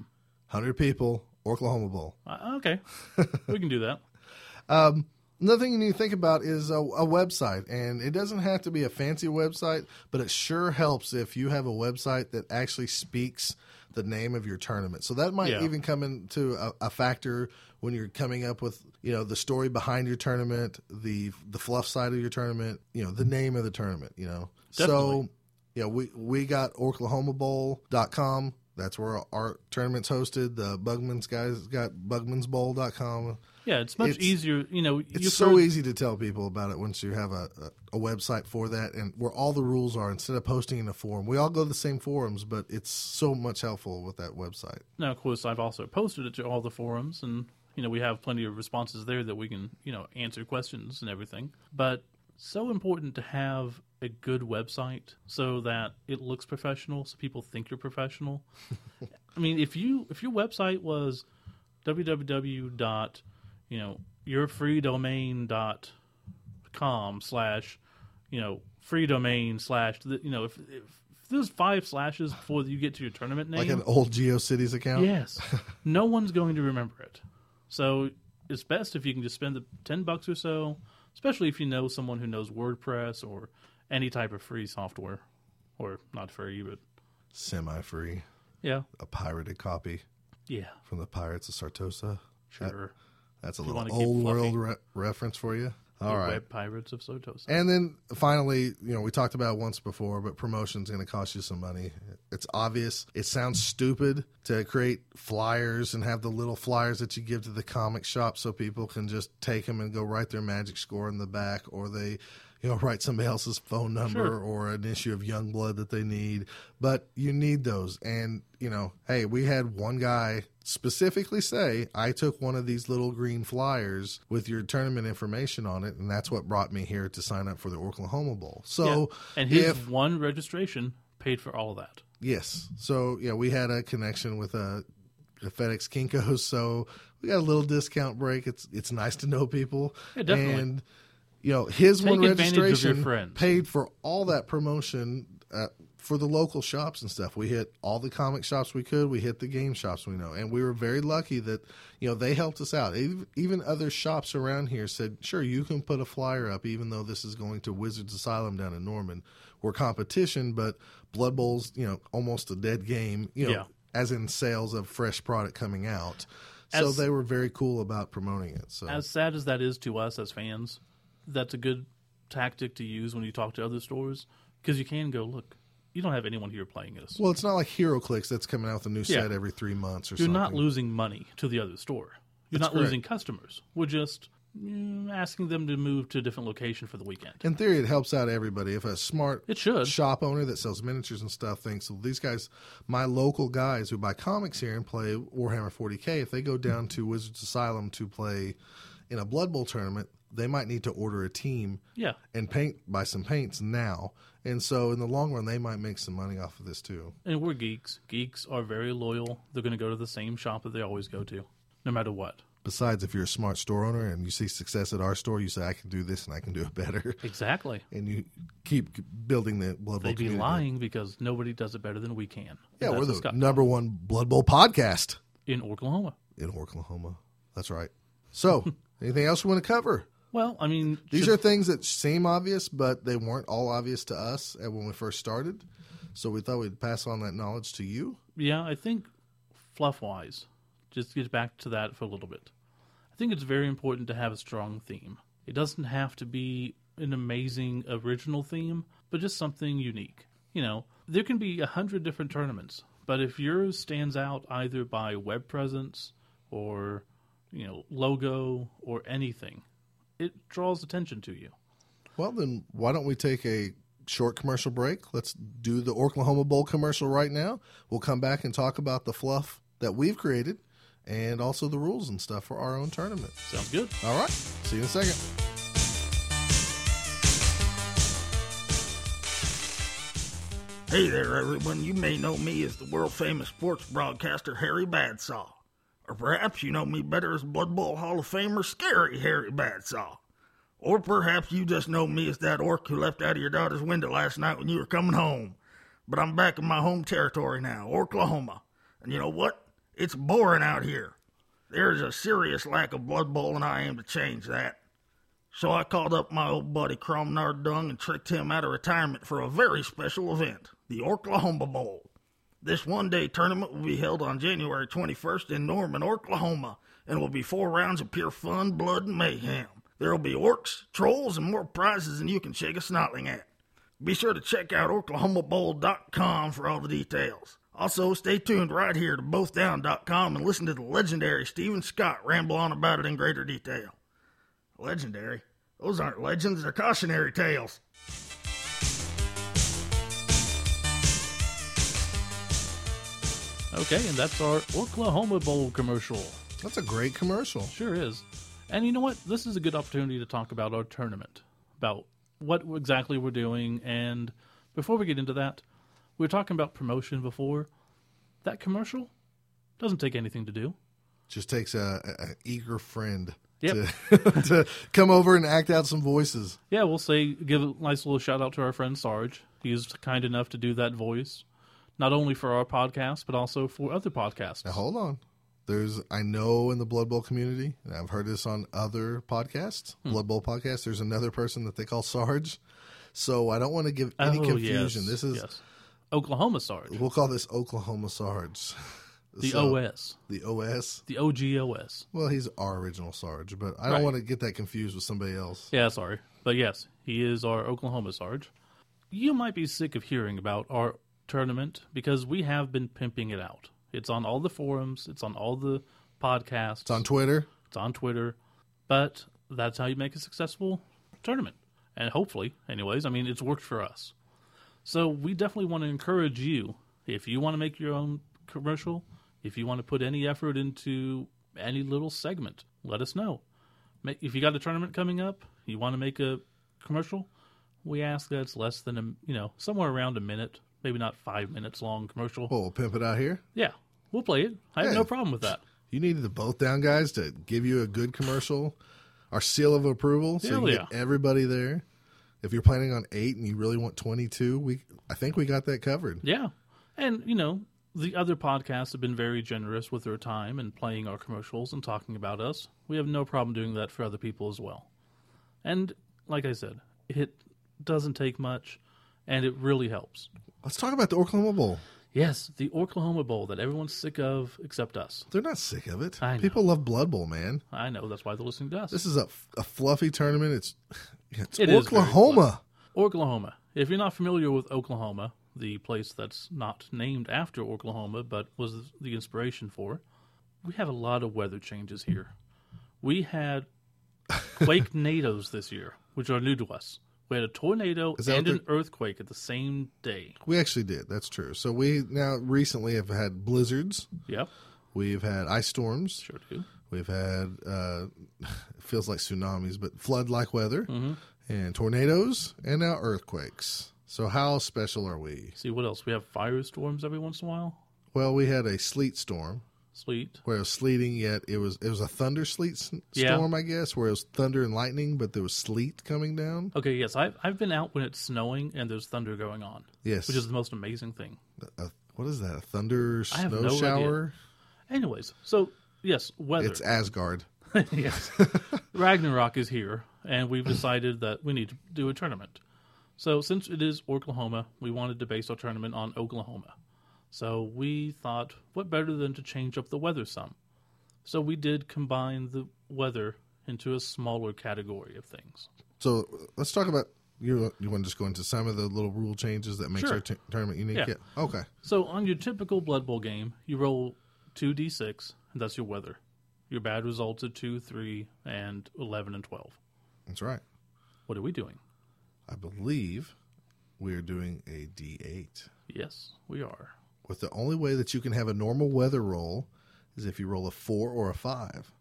Hundred people, Oklahoma Bowl. Uh, okay, we can do that. Another thing you need to think about is a, a website, and it doesn't have to be a fancy website, but it sure helps if you have a website that actually speaks the name of your tournament. So that might Yeah. even come into a, a factor when you're coming up with you know the story behind your tournament, the the fluff side of your tournament, you know the name of the tournament. You know, so Definitely. you know we we got OrclahomaBowl.com. That's where our tournament's hosted. The Bugman's guys got BugmansBowl.com. Yeah, it's much It's- easier. You know, It's so heard- easy to tell people about it once you have a, a, a website for that and where all the rules are instead of posting in a forum. We all go to the same forums, but it's so much helpful with that website. Now, of course, I've also posted it to all the forums, and you know we have plenty of responses there that we can you know answer questions and everything. But so important to have a good website so that it looks professional, so people think you're professional. I mean, if you if your website was www dot you know yourfreedomain dot com slash you know free domain slash you know if, if there's five slashes before you get to your tournament name Like an old GeoCities account. Yes. no one's going to remember it. So it's best if you can just spend the 10 bucks or so, especially if you know someone who knows WordPress or any type of free software. Or not free, but Semi free. yeah. A pirated copy Yeah, from the Pirates of Sartosa. sure. That's a you little old world re- reference for you. All the right. Web Pirates of Sartosa. And then finally, you know, we talked about it once before, but promotion's going to cost you some money. It's obvious. It sounds stupid to create flyers and have the little flyers that you give to the comic shop so people can just take them and go write their magic score in the back or they you know write somebody else's phone number Sure. or an issue of Young Blood that they need. But you need those and you know, hey, we had one guy specifically say, I took one of these little green flyers with your tournament information on it, and that's what brought me here to sign up for the Oklahoma Bowl. So, Yeah. and his if one registration paid for all of that. yes, so yeah, we had a connection with a, a FedEx Kinkos, so we got a little discount break. It's it's nice to know people, Yeah, definitely. and you know his Take one advantage of your registration paid for all that promotion. Uh, for the local shops and stuff, we hit all the comic shops we could. We hit the game shops we know, and we were very lucky that you know they helped us out. Even, other shops around here said, "Sure, you can put a flyer up, even though this is going to Wizards Asylum down in Norman. We're competition, but Blood Bowl's you know almost a dead game. You know, Yeah. as in sales of fresh product coming out. So As- they were very cool about promoting it. So As sad as that is to us as fans, that's a good tactic to use when you talk to other stores because you can go, look, you don't have anyone here playing this. well, it's not like HeroClix that's coming out with a new Yeah. set every three months or so. You're something. not losing money to the other store. You're That's not losing customers. We're just mm, asking them to move to a different location for the weekend. In theory, it helps out everybody. If a smart It should. shop owner that sells miniatures and stuff thinks, well, these guys, my local guys who buy comics here and play Warhammer 40k, if they go down to Wizards Asylum to play in a Blood Bowl tournament, they might need to order a team Yeah. and paint buy some paints now. And so in the long run, they might make some money off of this too. And we're geeks. Geeks are very loyal. They're going to go to the same shop that they always go to, no matter what. Besides, if you're a smart store owner and you see success at our store, you say, I can do this and I can do it better. Exactly. And you keep building the Blood Bowl They'd be community. lying because nobody does it better than we can. Yeah, we're the Scott number one Blood Bowl podcast in Oklahoma. in Oklahoma. That's right. So, anything else we want to cover? Well, I mean, These should- are things that seem obvious, but they weren't all obvious to us when we first started. So we thought we'd pass on that knowledge to you. yeah, I think fluff wise, just get back to that for a little bit. I think it's very important to have a strong theme. It doesn't have to be an amazing original theme, but just something unique. You know, there can be a hundred different tournaments, but if yours stands out either by web presence or, you know, logo or anything, it draws attention to you. Well, then why don't we take a short commercial break? Let's do the Oklahoma Bowl commercial right now. We'll come back and talk about the fluff that we've created and also the rules and stuff for our own tournament. Sounds good. All right. See you in a second. Hey there, everyone. You may know me as the world famous sports broadcaster Harry Badsaw. Or perhaps you know me better as Blood Bowl Hall of Famer Scary Harry Badsaw. Or perhaps you just know me as that orc who left out of your daughter's window last night when you were coming home. But I'm back in my home territory now, Oklahoma. And you know what? It's boring out here. There's a serious lack of Blood Bowl, and I aim to change that. So I called up my old buddy Cromnard Dung and tricked him out of retirement for a very special event, the Oklahoma Bowl. This one day tournament will be held on January 21st in Norman, Oklahoma, and will be four rounds of pure fun, blood, and mayhem. There will be orcs, trolls, and more prizes than you can shake a snotling at. Be sure to check out OrclahomaBowl.com for all the details. Also, stay tuned right here to BothDown.com and listen to the legendary Stephen Scott ramble on about it in greater detail. Legendary? Those aren't legends, they're cautionary tales. Okay, and that's our Oklahoma Bowl commercial. That's a great commercial. Sure is. And you know what? This is a good opportunity to talk about our tournament, about what exactly we're doing. And before we get into that, we were talking about promotion before. That commercial doesn't take anything to do. Just takes a, a, a eager friend Yep. to, to come over and act out some voices. Yeah, we'll say, give a nice little shout out to our friend Sarge. He's kind enough to do that voice, not only for our podcast, but also for other podcasts. Now hold on. There's I know in the Blood Bowl community, and I've heard this on other podcasts, Hmm. Blood Bowl podcasts. There's another person that they call Sarge. So I don't want to give any Oh, confusion. yes, This is yes. Oklahoma Sarge. we'll call this Oklahoma Sarge. The So- OS, The OS. the OGOS. Well, he's our original Sarge, but I don't want to get that confused with somebody else. Yeah, sorry. But yes, he is our Oklahoma Sarge. You might be sick of hearing about our tournament because we have been pimping it out. It's on all the forums, it's on all the podcasts, It's on Twitter. it's on Twitter. But that's how you make a successful tournament. And hopefully, anyways, I mean, it's worked for us. So we definitely want to encourage you if you want to make your own commercial, if you want to put any effort into any little segment, let us know. If you got a tournament coming up, you want to make a commercial, we ask that it's less than a, you know, somewhere around a minute, maybe not five minutes long commercial. Oh, we'll pimp it out here. Yeah, we'll play it. I have Yeah. no problem with that. You needed the both down guys to give you a good commercial, our seal of approval, so Hell you get everybody there. If you're planning on eight and you really want 22, we I think we got that covered. Yeah. And, you know, the other podcasts have been very generous with their time and playing our commercials and talking about us. We have no problem doing that for other people as well. And like I said, it doesn't take much and it really helps. Let's talk about the Oklahoma Bowl. Yes, the Oklahoma Bowl that everyone's sick of except us. They're not sick of it. I know. People love Blood Bowl, man. I know that's why they're listening to us. This is a, a fluffy tournament. It's it's It is very Oklahoma. Oklahoma. If you're not familiar with Oklahoma, the place that's not named after Oklahoma but was the inspiration for, we have a lot of weather changes here. We had quake nados this year, which are new to us. We had a tornado and an earthquake at the same day. We actually did. That's true. So we now recently have had blizzards. Yep, We've had ice storms. sure do. We've had uh, it feels like tsunamis, but flood like weather Mm-hmm. and tornadoes and now earthquakes. So how special are we? See what else? We have firestorms every once in a while. Well, we had a sleet storm Sleet. where it was sleeting, yet it was it was a thunder sleet s- Yeah. storm, I guess, where it was thunder and lightning, but there was sleet coming down. Okay, yes, I've, I've been out when it's snowing and there's thunder going on, Yes, which is the most amazing thing. what is that? A thunder I have snow no idea. shower? Anyways, so yes, weather. It's Asgard. yes. Ragnarok is here, and we've decided that we need to do a tournament. So, since it is Oklahoma, we wanted to base our tournament on Oklahoma. So, we thought, what better than to change up the weather some? So, we did combine the weather into a smaller category of things. So let's talk about you. You want to just go into some of the little rule changes that makes Sure. our t- tournament unique? Yeah. Okay. So, on your typical Blood Bowl game, you roll 2d6, and that's your weather. Your bad results are 2, 3, and 11 and 12. That's right. What are we doing? I believe we are doing a D8. Yes, we are. With the only way that you can have a normal weather roll is if you roll a four or a five.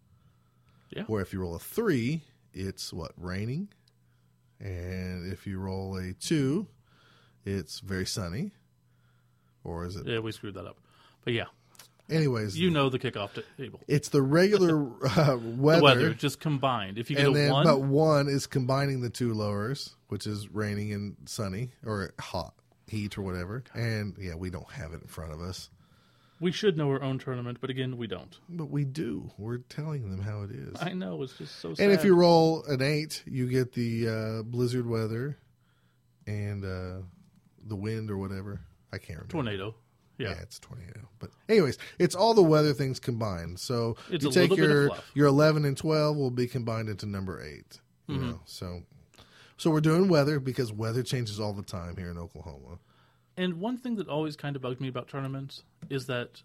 Yeah. Or if you roll a three, it's what raining, and if you roll a two, it's very sunny. Or is it? Yeah, we screwed that up. But yeah, Anyways, you know the kickoff ta- table. it's the regular uh, weather, The weather just combined. If you get and a then one, but one is combining the two lowers, which is raining and sunny or hot heat or whatever. And yeah, we don't have it in front of us, we should know our own tournament, but again, we don't. but we do. We're telling them how it is. I know it's just so. Sad. And if you roll an eight, you get the uh, blizzard weather and uh, the wind or whatever. I can't remember. tornado, yeah, Yeah, it's tornado. But anyways, it's all the weather things combined. So It's you a take little bit of your your eleven and twelve will be combined into number 8 You Mm-hmm. know, so so we're doing weather because weather changes all the time here in Oklahoma. And one thing that always kind of bugged me about tournaments is that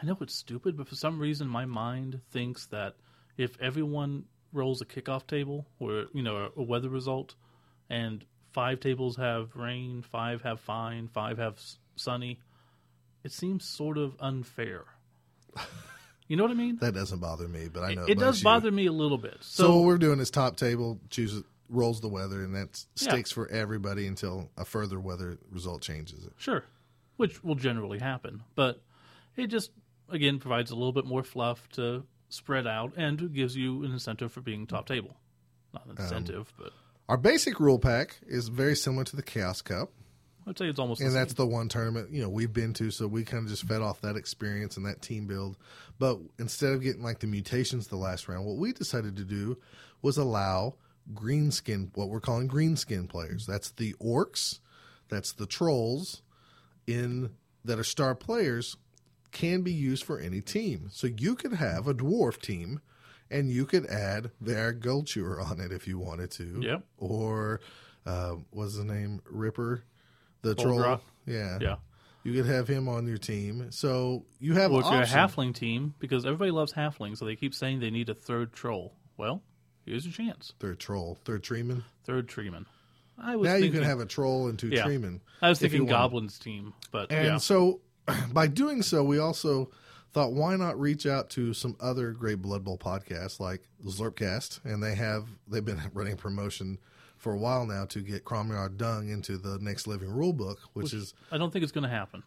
I know it's stupid, but for some reason my mind thinks that if everyone rolls a kickoff table or you know a, weather result, and five tables have rain, five have fine, five have sunny, it seems sort of unfair. You know what I mean? That doesn't bother me, but I know it does bugs you. bother me a little bit. So, So, what we're doing is top table chooses rolls the weather, and that Yeah. sticks for everybody until a further weather result changes it. Sure, which will generally happen, but it just again provides a little bit more fluff to spread out and gives you an incentive for being top table. Not Um, an incentive, but Our basic rule pack is very similar to the Chaos Cup. I'd say it's almost. and the that's the one tournament you know we've been to so we kind of just fed off that experience and that team build but instead of getting like the mutations the last round what we decided to do was allow green skin what we're calling green skin players that's the orcs that's the trolls in that are star players can be used for any team. So you could have a dwarf team and you could add their Ghoul-Chewer on it if you wanted to. Yep. Or uh, what's the name? Ripper, the troll. Bolgrot. Yeah. Yeah. You could have him on your team. So you have Or if you're a halfling team, because everybody loves halflings, so they keep saying they need a third troll. Well, here's your chance. third troll, third treeman. Third treeman. I was Now you thinking, can have a troll and two Yeah. treeman. I was you thinking goblins team, but And yeah, so by doing so, we also thought why not reach out to some other great Blood Bowl podcasts like Zlurpcast, and they have they've been running promotion for a while now to get Cromwell Dung into the next living rule book, which, is I don't think it's going to happen.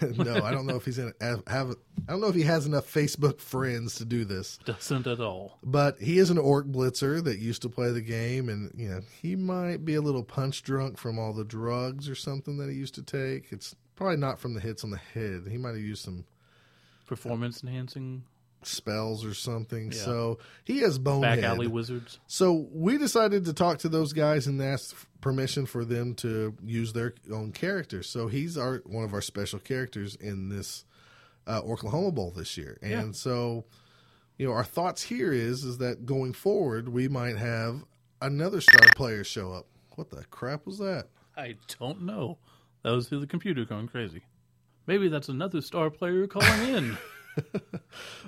no, I don't know if he's in have, have I don't know if he has enough Facebook friends to do this. Doesn't at all. But he is an orc blitzer that used to play the game, and you know he might be a little punch drunk from all the drugs or something that he used to take. It's probably not from the hits on the head. He might have used some Performance enhancing spells or something. Yeah. So he has bonehead. back alley wizards. So we decided to talk to those guys and ask permission for them to use their own characters. So he's our one of our special characters in this uh, Oklahoma Bowl this year, and Yeah. so you know our thoughts here is is that going forward we might have another star player show up. What the crap was that? I don't know. That was the computer going crazy. Maybe that's another star player calling in.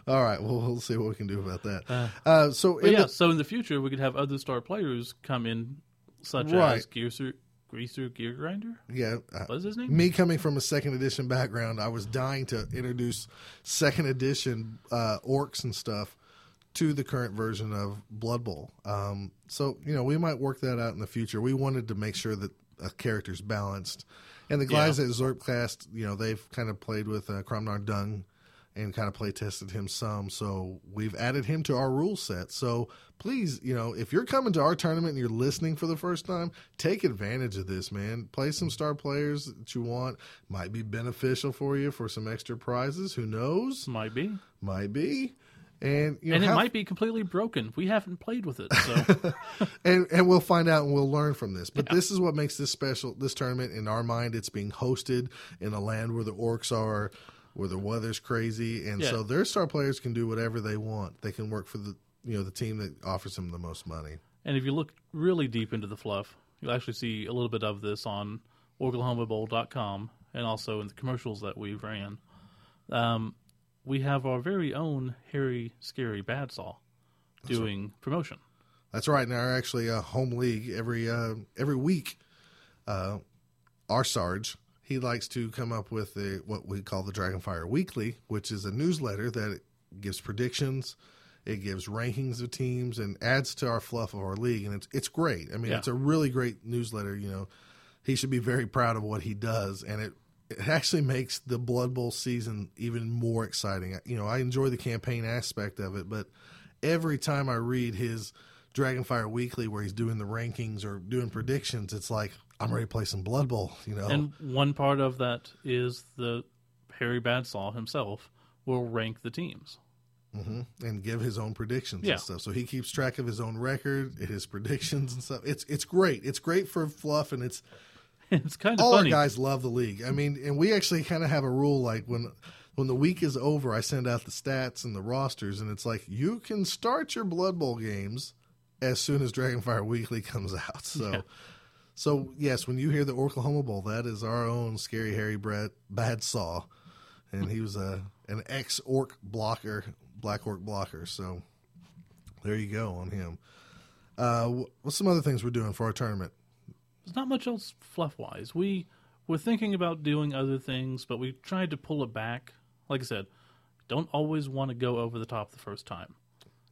All right, well we'll see what we can do about that. Uh, so in yeah, the- so in the future we could have other star players come in, such Right. as Gearser, Greaser Gear Grinder. yeah, uh, What's his name? me coming from a second edition background, I was dying to introduce second edition uh, orcs and stuff to the current version of Blood Bowl. Um, so you know, we might work that out in the future. We wanted to make sure that a character's balanced, and the guys at Zlurpcast, you know, they've kind of played with uh, Cromnar Dung and kind of play tested him some. So we've added him to our rule set. So please, you know, if you're coming to our tournament and you're listening for the first time, take advantage of this, man. Play some star players that you want. Might be beneficial for you for some extra prizes. Who knows? Might be, Might be. And you know, and it have- might be completely broken. We haven't played with it, so and and we'll find out and we'll learn from this. But this is what makes this special. This tournament, in our mind, it's being hosted in a land where the orcs are, where the weather's crazy, and Yeah. so their star players can do whatever they want. They can work for the you know the team that offers them the most money. And if you look really deep into the fluff, you'll actually see a little bit of this on OrclahomaBowl.com and also in the commercials that we ran. Um, we have our very own Harry Scary Badsaw doing promotion. That's right. In our actually uh, home league, every uh, every week, uh, our Sarge he likes to come up with a, what we call the Dragonfire Weekly, which is a newsletter that gives predictions, it gives rankings of teams, and adds to our fluff of our league, and it's it's great. I mean, Yeah. it's a really great newsletter. You know, he should be very proud of what he does, and it. It actually makes the Blood Bowl season even more exciting. You know, I enjoy the campaign aspect of it, but every time I read his Dragonfire Weekly where he's doing the rankings or doing predictions, it's like I'm ready to play some Blood Bowl. You know, And one part of that is the Harry Badsaw himself will rank the teams. Mm-hmm. and give his own predictions Yeah. and stuff. So he keeps track of his own record, his predictions and stuff. It's it's great. It's great for fluff, and it's It's kind of all funny. our guys love the league. I mean, and we actually kind of have a rule like when when the week is over, I send out the stats and the rosters, and it's like you can start your Blood Bowl games as soon as Dragonfire Weekly comes out. So. Yeah. So yes, when you hear the Oklahoma Bowl, that is our own scary Harry Brad Bad Saw, and he was a an ex orc blocker, black orc blocker. So there you go on him. Uh, what's some other things we're doing for our tournament? There's not much else fluff wise. We were thinking about doing other things, but we tried to pull it back. Like I said, don't always want to go over the top the first time.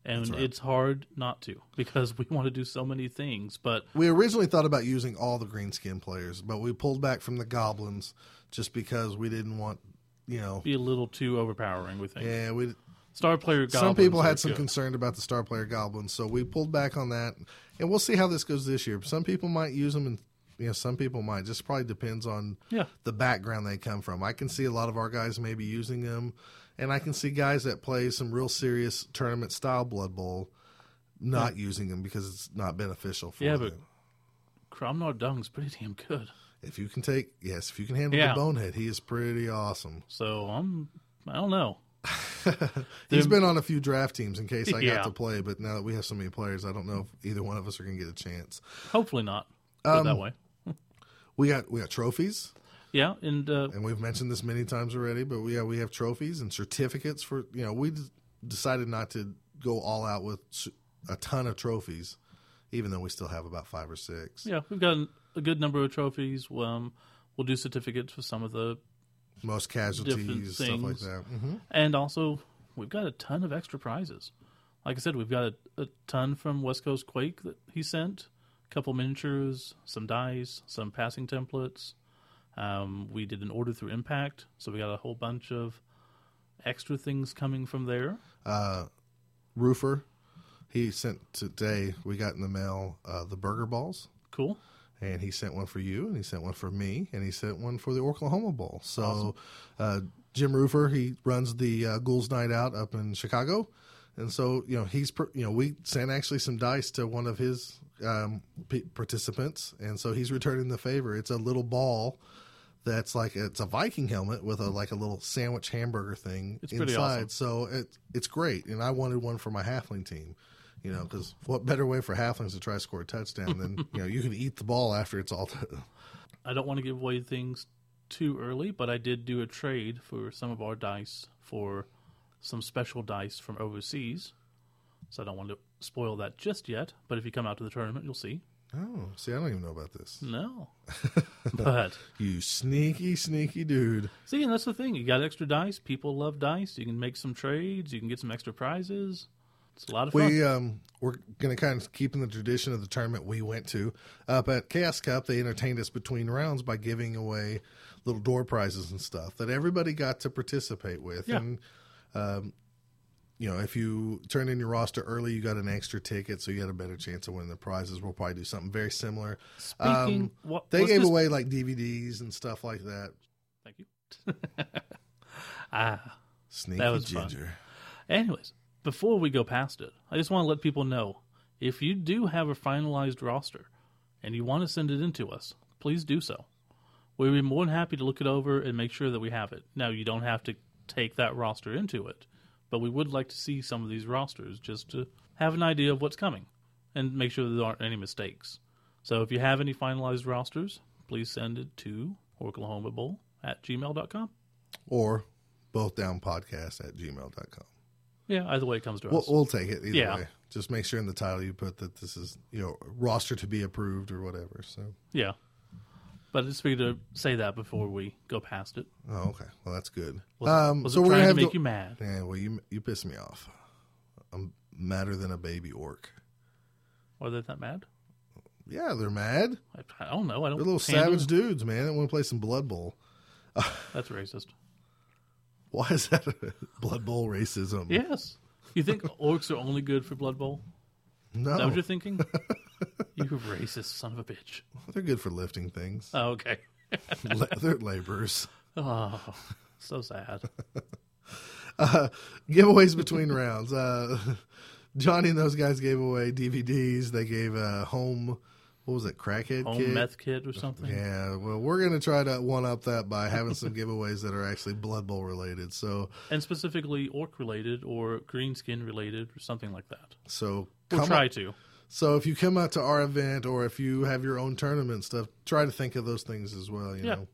And it's hard not to because we want to do so many things. But We originally thought about using all the greenskin players, but we pulled back from the goblins just because we didn't want, you know, be a little too overpowering, we think. yeah, we Star player goblins. some people had some good. concern about the star player goblins, so we pulled back on that, and we'll see how this goes this year. Some people might use them, and you know, some people might. Just probably depends on Yeah. the background they come from. I can see a lot of our guys maybe using them, and I can see guys that play some real serious tournament style Blood Bowl not using them because it's not beneficial for Yeah, them. but Cromnar Dung's pretty damn good. If you can take yes, if you can handle Yeah. the bonehead, he is pretty awesome. So I'm I don't know. He's been on a few draft teams in case I Yeah. got to play, but now that we have so many players, I don't know if either one of us are going to get a chance. Hopefully not. It um, that way. We got we got trophies, Yeah, and uh, and we've mentioned this many times already. But we yeah we have trophies and certificates for you know we d- decided not to go all out with a ton of trophies, even though we still have about five or six. yeah, we've got a good number of trophies. Um, we'll do certificates for some of the, Most casualties, stuff like that. hmm and also we've got a ton of extra prizes. Like I said, we've got a, a ton from West Coast Quake that he sent. A couple miniatures, some dice, some passing templates. Um, we did an order through Impact, so we got a whole bunch of extra things coming from there. Roofer, he sent today. We got in the mail uh, the burger balls. Cool. and he sent one for you, and he sent one for me, and he sent one for the Oklahoma Bowl. So, uh, Jim Roofer, he runs the uh, Ghouls Night Out up in Chicago, and so you know he's you know we sent actually some dice to one of his um, participants, and so he's returning the favor. It's a little ball. That's like it's a Viking helmet with a mm. like a little sandwich hamburger thing It's inside. awesome. So it it's great, and I wanted one for my halfling team. You know, because what better way for halflings to try to score a touchdown than you know you can eat the ball after it's all. I don't want to give away things too early, but I did do a trade for some of our dice for some special dice from overseas. So I don't want to spoil that just yet. But if you come out to the tournament, you'll see. Oh, see, I don't even know about this. No. but You sneaky, sneaky dude. see, and that's the thing. You got extra dice. People love dice. You can make some trades. You can get some extra prizes. It's a lot of fun. We um we're gonna kind of keep in the tradition of the tournament we went to up at Chaos Cup. They entertained us between rounds by giving away little door prizes and stuff that everybody got to participate with. Yeah. And um, you know, if you turn in your roster early, you got an extra ticket, so you got a better chance of winning the prizes. We'll probably do something very similar. Speaking, Um, what, They gave this- away like DVDs and stuff like that. Thank you. ah. Sneaky That was fun. ginger. Anyways, before we go past it, I just want to let people know if you do have a finalized roster and you want to send it in to us, please do so. We'd be more than happy to look it over and make sure that we have it. Now, you don't have to take that roster into it, but we would like to see some of these rosters just to have an idea of what's coming and make sure there aren't any mistakes. So if you have any finalized rosters, please send it to Oklahoma Bowl at gmail.com. Or both down podcast at gmail.com. Yeah, either way it comes to We'll, us. we'll take it either Yeah. way. Just make sure in the title you put that this is, you know, roster to be approved or whatever. So, Yeah. But it's figured to say that before we go past it. oh, okay. Well, that's good. Was, it- um, was so we're trying to make the- you mad? Yeah, well, you you piss me off. I'm madder than a baby orc. Are they that mad? Yeah, they're mad. I, I don't know. I don't. They're little savage dudes, man. They want to play some Blood Bowl. That's racist. Why is that Blood Bowl racism? Yes. You think orcs are only good for Blood Bowl? No, Is that what you're thinking? you racist son of a bitch. they're good for lifting things. Oh, okay. La- they're laborers. Oh, so sad. giveaways between rounds. Uh, Johnny and those guys gave away DVDs. They gave a home, what was it, crackhead Home kit? meth kit or something. Yeah, well, we're gonna try to one up that by having some giveaways that are actually Blood Bowl related. So, And specifically orc related or green skin related or something like that. so We'll try up- to. So if you come out to our event or if you have your own tournament stuff, try to think of those things as well. You Yeah. know,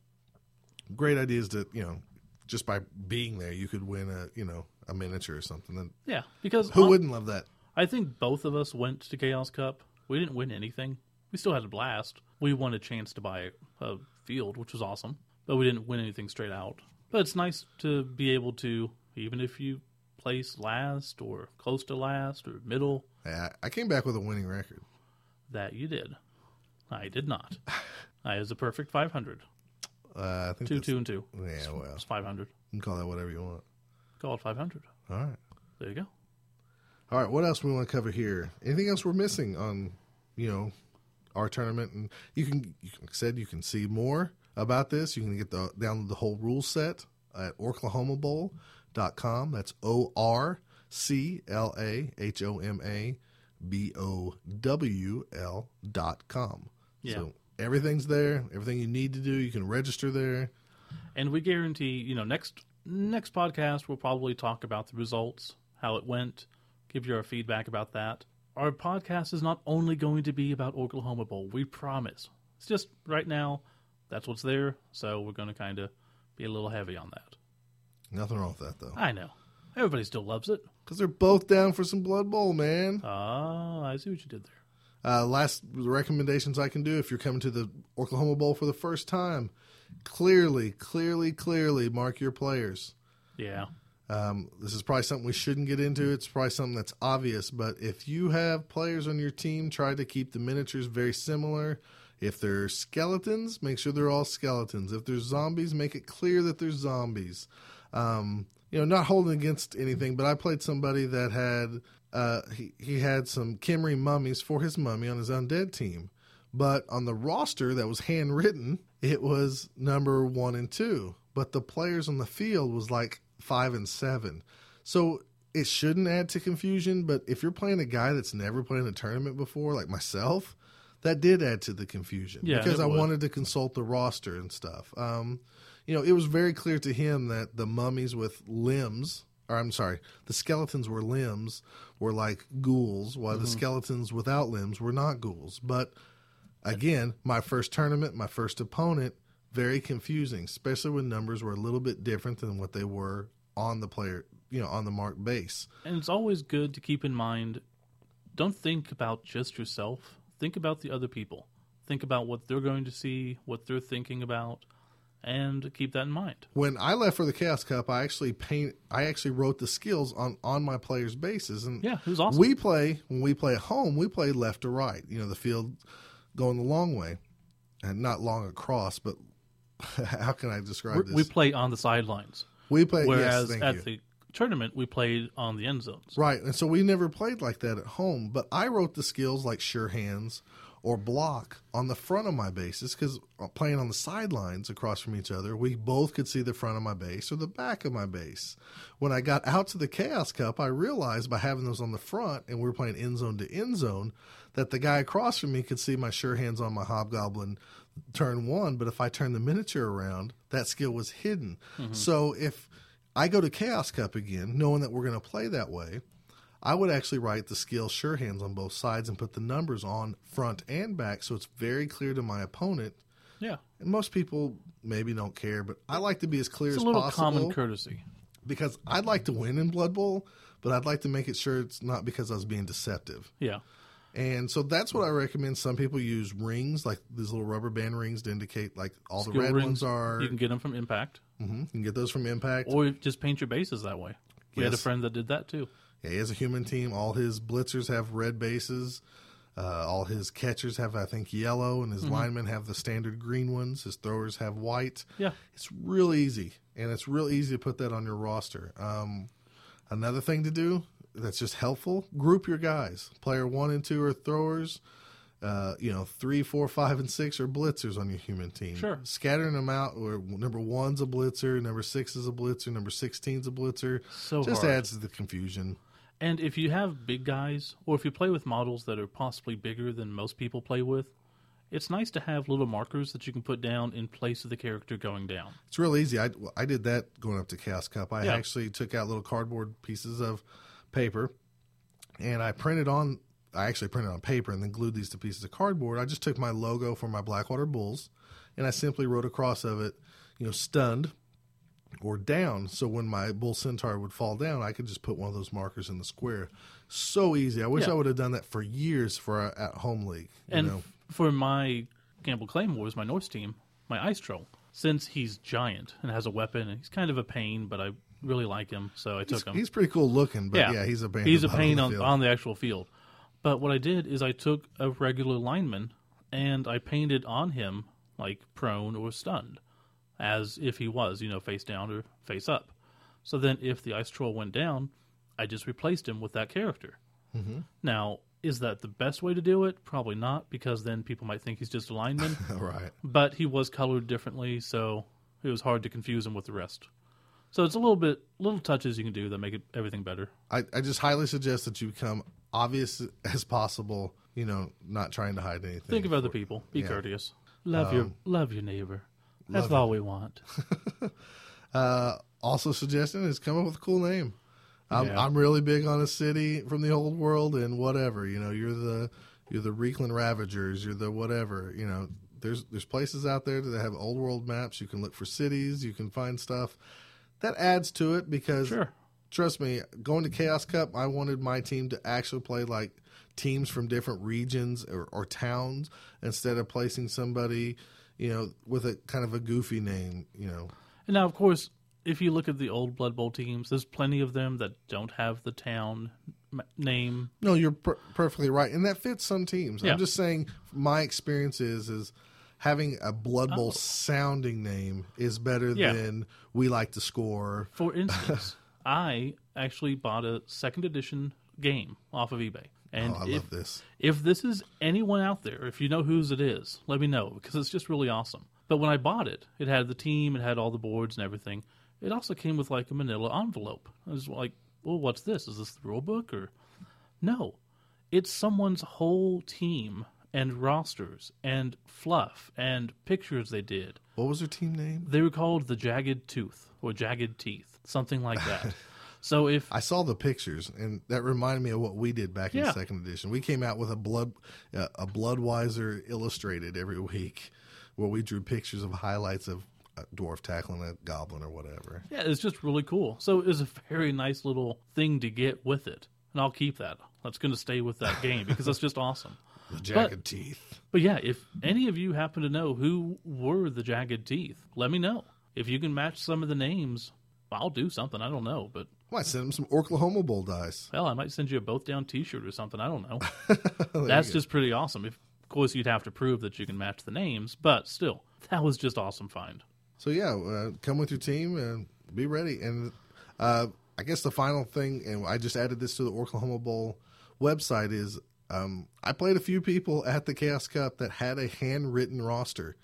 great ideas to you know, just by being there, you could win a you know a miniature or something. Yeah, because who wouldn't love that? I think both of us went to Chaos Cup. We didn't win anything. We still had a blast. We won a chance to buy a field, which was awesome, but we didn't win anything straight out. But it's nice to be able to, even if you place last or close to last or middle, Yeah, I came back with a winning record. that you did. I did not. I was a perfect 500. Uh, I think Two, two, and two. Yeah, well, It's 500. you can call that whatever you want. Call it 500. All right. There you go. All right, what else we want to cover here? Anything else we're missing on, you know, our tournament? And you can, you can said you can see more about this. You can get the download the whole rule set at orclahomabowl.com. That's O R C L A H O M A B O W L dot com. Yeah. So everything's there. Everything you need to do, you can register there. And we guarantee, you know, next next podcast, we'll probably talk about the results, how it went, give you our feedback about that. Our podcast is not only going to be about Oklahoma Bowl, we promise. It's just right now, that's what's there, so we're going to kind of be a little heavy on that. Nothing wrong with that though, I know. Everybody still loves it. Because they're both down for some Blood Bowl, man. Ah, I see what you did there. Uh, last recommendations I can do if you're coming to the Oklahoma Bowl for the first time, clearly, clearly, clearly mark your players. Yeah. Um, this is probably something we shouldn't get into. It's probably something that's obvious, but if you have players on your team, try to keep the miniatures very similar. If they're skeletons, make sure they're all skeletons. If there's zombies, make it clear that they're zombies. Um, you know, not holding against anything, but I played somebody that had uh, he he had some Khemri mummies for his mummy on his undead team, but on the roster that was handwritten, it was number one and two, but the players on the field was like five and seven. So it shouldn't add to confusion, but if you're playing a guy that's never played in a tournament before, like myself, that did add to the confusion Yeah, because I would. wanted to consult the roster and stuff. Um, you know, it was very clear to him that the mummies with limbs, or I'm sorry, the skeletons were limbs, were like ghouls, while Mm-hmm. the skeletons without limbs were not ghouls. But again, my first tournament, my first opponent, very confusing, especially when numbers were a little bit different than what they were on the player, you know, on the mark base. And it's always good to keep in mind don't think about just yourself. Think about the other people. Think about what they're going to see, what they're thinking about, and keep that in mind. When I left for the Chaos Cup, I actually paint. I actually wrote the skills on on my players' bases, and Yeah, it was awesome. We play when we play at home. We play left to right. You know, the field going the long way, and not long across, but how can I describe We're- this? we play on the sidelines, We play. whereas yes, thank at you. the tournament we played on the end zones. Right, and so we never played like that at home. But I wrote the skills like sure hands or block on the front of my bases because uh, playing on the sidelines across from each other, we both could see the front of my base or the back of my base. When I got out to the Chaos Cup, I realized by having those on the front and we were playing end zone to end zone that the guy across from me could see my sure hands on my hobgoblin turn one, but if I turned the miniature around, that skill was hidden. Mm-hmm. So if I go to Chaos Cup again, knowing that we're going to play that way, I would actually write the skill sure hands on both sides and put the numbers on front and back so it's very clear to my opponent. Yeah, And most people maybe don't care, but I like to be as clear as well. it's a little possible common courtesy. because I'd like to win in Blood Bowl, but I'd like to make it sure it's not because I was being deceptive. Yeah, And so that's what I recommend. Some people use rings, like these little rubber band rings, to indicate like all the red rings, ones are. You can get them from Impact, Mhm, you can get those from Impact. or just paint your bases that way. We had a friend that did that too. Yeah, he has a human team. All his blitzers have red bases. Uh, all his catchers have, I think, yellow, and his linemen have the standard green ones. His throwers have white. Yeah, It's real easy, and it's real easy to put that on your roster. Um, another thing to do that's just helpful: group your guys. Player one and two are throwers. Uh, you know, three, four, five, and six are blitzers on your human team. Sure. Scattering them out, where number one's a blitzer, number six is a blitzer, number sixteen's a blitzer. So just hard. adds to the confusion. And if you have big guys, or if you play with models that are possibly bigger than most people play with, it's nice to have little markers that you can put down in place of the character going down. It's real easy. I, I did that going up to Chaos Cup. I Yeah. actually took out little cardboard pieces of paper and I printed on, I actually printed on paper and then glued these to pieces of cardboard. I just took my logo for my Blackwater Bulls and I simply wrote across of it, you know, stunned or down. So when my Bull Centaur would fall down, I could just put one of those markers in the square. So easy. I wish Yeah. I would have done that for years for our at home league. You And know? for my Campbell Claymores, my Norse team, my Ice Troll, since he's giant and has a weapon, and he's kind of a pain, but I really like him, so I took he's, him. he's pretty cool looking, but yeah, he's a pain. He's a pain on, field. on the actual field. But what I did is I took a regular lineman and I painted on him like prone or stunned, as if he was, you know, face down or face up. So then, if the ice troll went down, I just replaced him with that character. Mm-hmm. Now, is that the best way to do it? Probably not, because then people might think he's just a lineman. Right. but he was colored differently, so it was hard to confuse him with the rest. So it's a little bit, little touches you can do that make it everything better. I, I just highly suggest that you become obvious as possible. You know, not trying to hide anything. Think of other people. Be Yeah. courteous. Love your love your neighbor. That's all we want. Uh, also suggesting is come up with a cool name. I'm, Yeah. I'm really big on a city from the old world and whatever. You know, you're the you're the Reikland Ravagers. You're the whatever. You know, there's there's places out there that have old world maps. You can look for cities. You can find stuff that adds to it because Sure. trust me, going to Chaos Cup, I wanted my team to actually play like teams from different regions or, or towns instead of placing somebody, you know, with a kind of a goofy name. You know, And now, of course, if you look at the old Blood Bowl teams, there's plenty of them that don't have the town name. No, you're per- perfectly right, and that fits some teams. Yeah. I'm just saying, my experience is is having a Blood Bowl uh-huh. sounding name is better Oh. Yeah. than we like to score. For instance, I actually bought a second edition game off of eBay. And oh, I if, love this. if this is anyone out there, if you know whose it is, let me know because it's just really awesome. But when I bought it, it had the team, it had all the boards and everything. It also came with like a manila envelope. I was like, well, what's this? Is this the rule book or no? It's someone's whole team and rosters and fluff and pictures they did. What was their team name? They were called the Jagged Tooth or Jagged Teeth, something like that. so if I saw the pictures, and that reminded me of what we did back in Yeah. second edition. We came out with a blood uh, a Bloodweiser illustrated every week, where we drew pictures of highlights of a dwarf tackling a goblin or whatever. Yeah, it's just really cool. So it was a very nice little thing to get with it. And I'll keep that. That's going to stay with that game because that's just awesome. The jagged teeth. But yeah, if any of you happen to know who were the Jagged Teeth, let me know. If you can match some of the names, I'll do something. I don't know. But Might send them some Orclahoma Bowl dice. hell, I might send you a both down t shirt or something. I don't know. That's just pretty awesome. If, of course, you'd have to prove that you can match the names, but still, that was just awesome find. So yeah, uh, come with your team and be ready. And uh, I guess the final thing, and I just added this to the Orclahoma Bowl website, is um, I played a few people at the Chaos Cup that had a handwritten roster.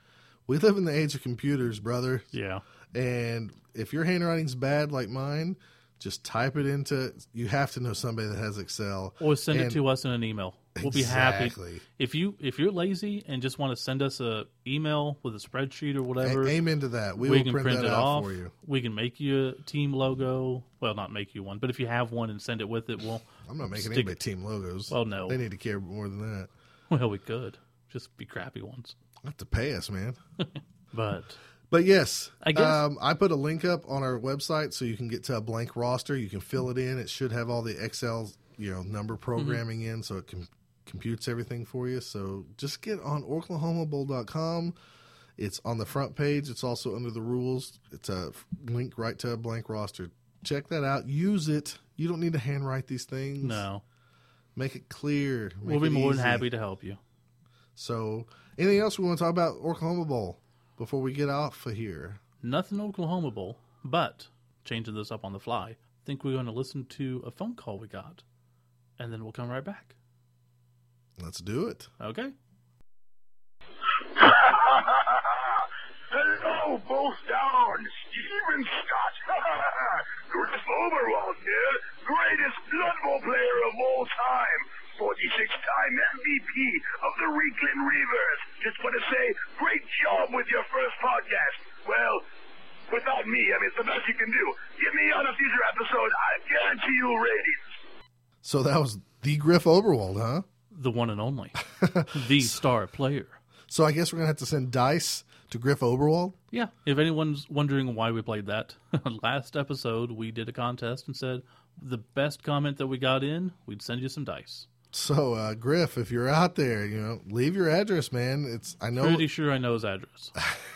We live in the age of computers, brother. Yeah. And if your handwriting's bad like mine, just type it into. You have to know somebody that has Excel. Or send And- it to us in an email. We'll be happy if you if you're lazy and just want to send us a email with a spreadsheet or A- whatever. amen to that. We, we, will can print, print, that it off. for you. We can make you a team logo. Well, not make you one, but if you have one and send it with it, we'll. I'm not making Stick- anybody team logos. Well, no. they need to care more than that. Well, we could just be crappy ones, Have to pay us, man. but But yes, I guess- um, I put a link up on our website so you can get to a blank roster. You can fill it in. It should have all the Excel, you know, number programming in, so it can computes everything for you. So just get on OrclahomaBowl.com. It's on the front page. It's also under the rules. It's a link right to a blank roster. Check that out. Use it. You don't need to handwrite these things. no, Make it clear. Make we'll be more than happy to help you. So, anything else we want to talk about Orclahoma Bowl before we get off of here? Nothing Orclahoma Bowl, but changing this up on the fly. I think we're going to listen to a phone call we got, and then we'll come right back. Let's do it. Okay. Hello, both down. Steven Scott. Griff Oberwald here, greatest Blood Bowl player of all time. 46-time MVP of the Reikland Reavers. Just want to say, great job with your first podcast. Well, without me, I mean, it's the best you can do. Get me on a future episode. I guarantee you ratings. So that was the Griff Oberwald, huh? The one and only, the star player. So I guess we're gonna have to send dice to Griff Oberwald. Yeah, if anyone's wondering why we played that, last episode we did a contest and said the best comment that we got in, we'd send you some dice. So uh, Griff, if you're out there, you know, leave your address, man. It's I know Pretty sure I know his address.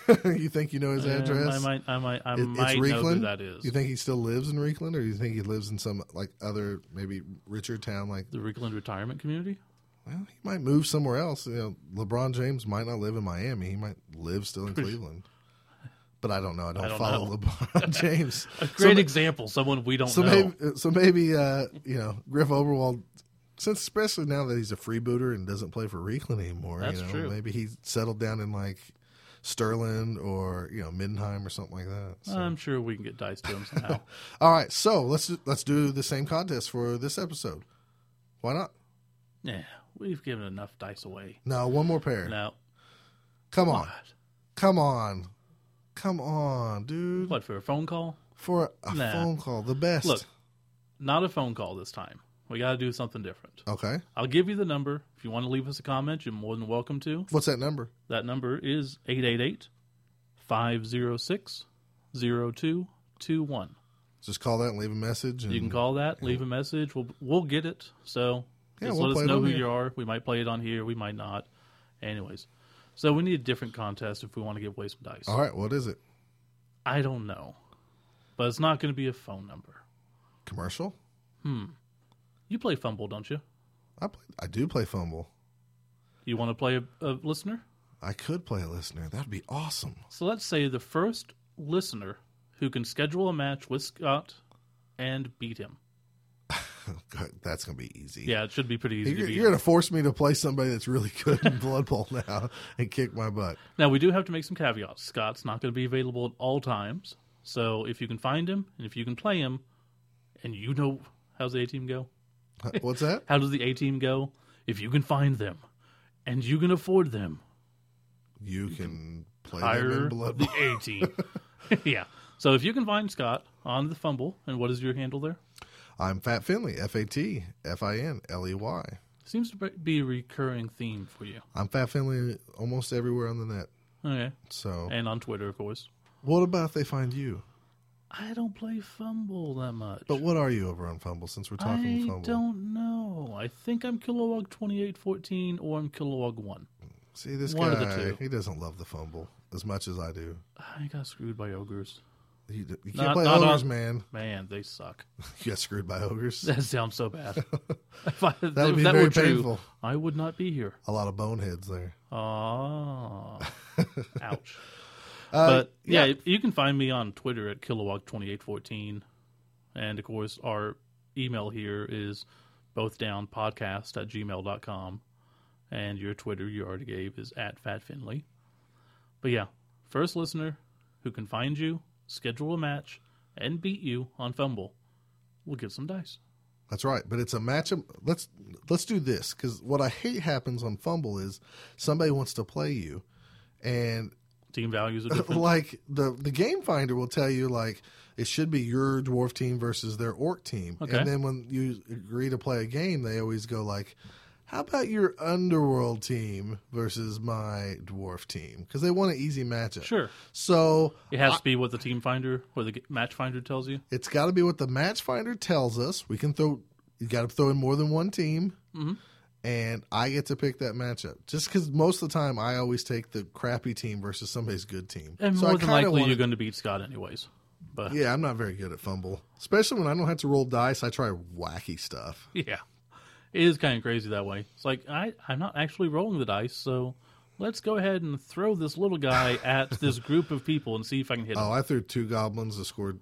you think you know his address. I might, I might, I It- might know who that is. You think he still lives in Reikland, or you think he lives in some like other maybe richer town? Like, the Reikland Retirement Community? Well, he might move somewhere else. You know, LeBron James might not live in Miami. He might live still in Cleveland. But I don't know. I don't, I don't follow know. LeBron James. A great ma- example, someone we don't so know. maybe, so maybe, uh, you know, Griff Oberwald, since especially now that he's a freebooter and doesn't play for Reikland anymore, That's you know, true. maybe he's settled down in like Sterling or you know Middenheim or something like that. So. I'm sure we can get dice to him somehow. All right, so let's let's do the same contest for this episode. Why not? yeah, we've given enough dice away. No, one more pair. No. Come on, what? come on, come on, dude. What for a phone call? for a Nah. phone call. The best. Look, not a phone call this time. We got to do something different. Okay. I'll give you the number. If you want to leave us a comment, you're more than welcome to. What's that number? That number is 888 506 0221. Just call that and leave a message. And You can call that, leave a message. We'll we'll get it. So Yeah, just we'll let us know who here. you are. We might play it on here. We might not. Anyways, so we need a different contest if we want to give away some dice. All right. What is it? I don't know, but it's not going to be a phone number. Commercial? Hmm. You play FUMBBL, don't you? I play, I do play FUMBBL. You want to play a, a listener? I could play a listener. That'd be awesome. So let's say the first listener who can schedule a match with Scott and beat him. God, That's gonna be easy. Yeah, it should be pretty easy You're, to you're gonna force me to play somebody that's really good in Blood Bowl now and kick my butt. Now we do have to make some caveats. Scott's not going to be available at all times. So if you can find him and if you can play him, and you know how's the A team go? What's that? How does the A team go? If you can find them and you can afford them, You can play them in Blood Bowl. the A team. yeah. So if you can find Scott on the FUMBBL, and what is your handle there? I'm Fat Finley. F A T F I N L E Y. Seems to be a recurring theme for you. I'm Fat Finley almost everywhere on the net. Okay. So, And on Twitter, of course. what about if they find you? I don't play FUMBBL that much. But what are you over on FUMBBL? Since we're talking I FUMBBL, I don't know. I think I'm Kilowog 2814 or I'm Kilowog 1. see this one of the guy. two. He doesn't love the FUMBBL as much as I do. I got screwed by ogres. You, you can't Not- play not ogres, man. Man, they suck. You got screwed by ogres. That sounds so bad. if I, That would be that very were true, painful. I would not be here. A lot of boneheads there. Oh, ouch. Uh, but yeah, you can find me on Twitter at kilowog2814. And of course, our email here is bothdownpodcast at gmail.com. And your Twitter you already gave is at fatfinley. But yeah, first listener who can find you, schedule a match, and beat you on FUMBBL we'll get some dice. That's right, but it's a matchup. Let's let's do this because what I hate happens on FUMBBL is somebody wants to play you, and Team values are different. like the the game finder will tell you like it should be your dwarf team versus their orc team, Okay. and then when you agree to play a game, they always go like. How about your underworld team versus my dwarf team? Because they want an easy matchup. Sure. So It has to be what the team finder or the match finder tells you. It's got to be what the match finder tells us. We can throw. You got to throw in more than one team, Mm-hmm. and I get to pick that matchup. Just because most of the time I always take the crappy team versus somebody's good team, And So I more than likely, wanna- you're going to beat Scott anyways. But yeah. Yeah, I'm not very good at FUMBBL, especially when I don't have to roll dice. I try wacky stuff. It is kind of crazy that way. It's like, I, I'm not actually rolling the dice, so let's go ahead and throw this little guy at this group of people and see if I can hit him. Oh, I threw two goblins that scored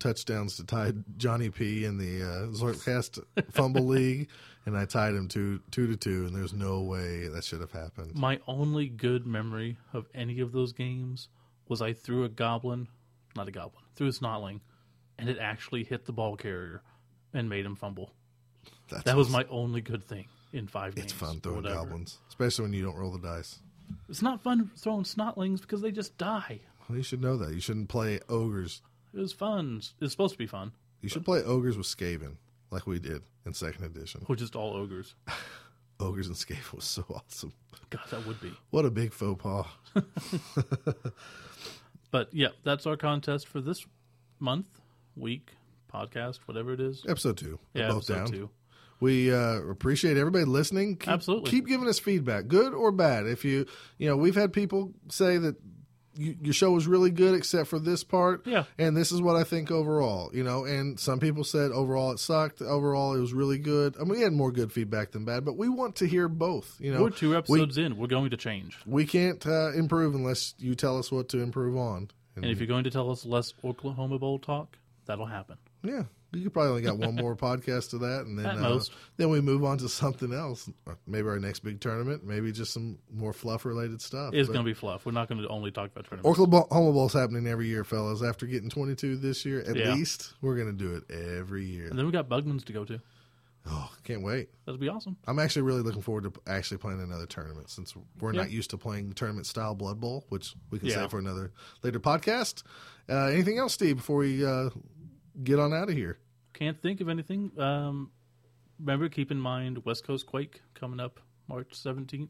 touchdowns to tie Johnny P in the uh, Zlurpcast FUMBBL League, and I tied him two two to two. And there's no way that should have happened. My only good memory of any of those games was I threw a goblin, not a goblin, threw a snotling, and it actually hit the ball carrier and made him fumble. That's That was my only good thing in five games. It's fun throwing whatever. goblins, especially when you don't roll the dice. It's not fun throwing snotlings because they just die. Well, you should know that. You shouldn't play ogres. It was fun. It's supposed to be fun. You should play ogres with Skaven, like we did in second edition. We're just all ogres. Ogres and Skaven was so awesome. God, that would be. What a big faux pas. But yeah, that's our contest for this month, week, podcast, whatever it is. Episode two. We're Yeah, both episode down. two. We uh, appreciate everybody listening. Keep, Absolutely. keep giving us feedback, good or bad. If you, you know, we've had people say that you, your show was really good except for this part. Yeah. And this is what I think overall, you know, and some people said overall it sucked. Overall it was really good. I mean, we had more good feedback than bad, but we want to hear both, you know. We're two episodes in. We're going to change. we can't uh, improve unless you tell us what to improve on. And if you're going to tell us less Orclahoma Bowl talk, that'll happen. Yeah, you could probably only got one more podcast to that, and then uh, then we move on to something else. Maybe our next big tournament. Maybe just some more fluff related stuff. It's going to be fluff. We're not going to only talk about tournaments. Orclahoma Bowl's happening every year, fellas. After getting 22 this year, at Yeah. least we're going to do it every year. And then we got Bugman's to go to. Oh, can't wait. That'd be awesome. I'm actually really looking forward to actually playing another tournament since we're Yeah. not used to playing tournament style Blood Bowl, which we can Yeah. save for another later podcast. Uh, anything else, Steve, before we uh, get on out of here? Can't think of anything. Um, remember, keep in mind West Coast Quake coming up March 17th.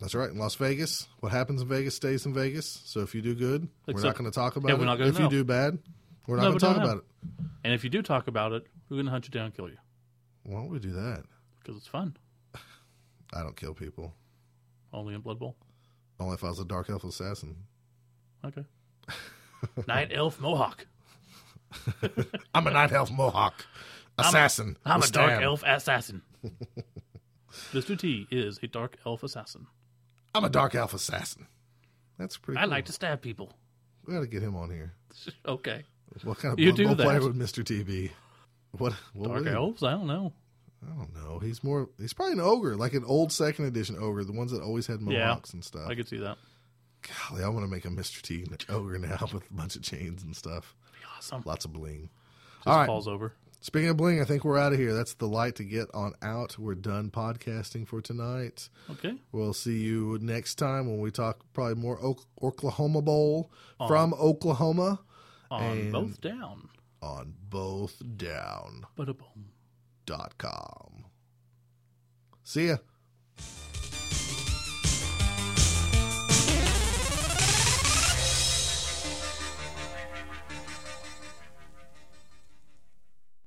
That's right. In Las Vegas, what happens in Vegas stays in Vegas. So if you do good, we're not going to talk about Yeah, it. we're not gonna if you do bad, we're not No, going to talk about it. And if you do talk about it, we're going to hunt you down and kill you Why don't we do that? because it's fun. I don't kill people. Only in Blood Bowl. Only if I was a dark elf assassin. Okay. Night Elf Mohawk. I'm a night elf mohawk assassin. I'm a dark Stan. elf assassin. Mr. T is a dark elf assassin. I'm a dark elf assassin. That's pretty. I cool. like to stab people. We got to get him on here. Okay. What kind of You do player would Mr. T be? What? what Dark elves? I don't know. I don't know. He's more. He's probably an ogre, like an old second edition ogre, the ones that always had Yeah. mohawks and stuff. I could see that. Golly, I want to make a Mr. T ogre now with a bunch of chains and stuff. Awesome. Lots of bling. Just All right. falls over. Speaking of bling, I think we're out of here. That's the light to get on out. We're done podcasting for tonight. Okay. We'll see you next time when we talk probably more Ok- Orclahoma Bowl from Oklahoma On both down. on bothdown.com. But a boom. See ya.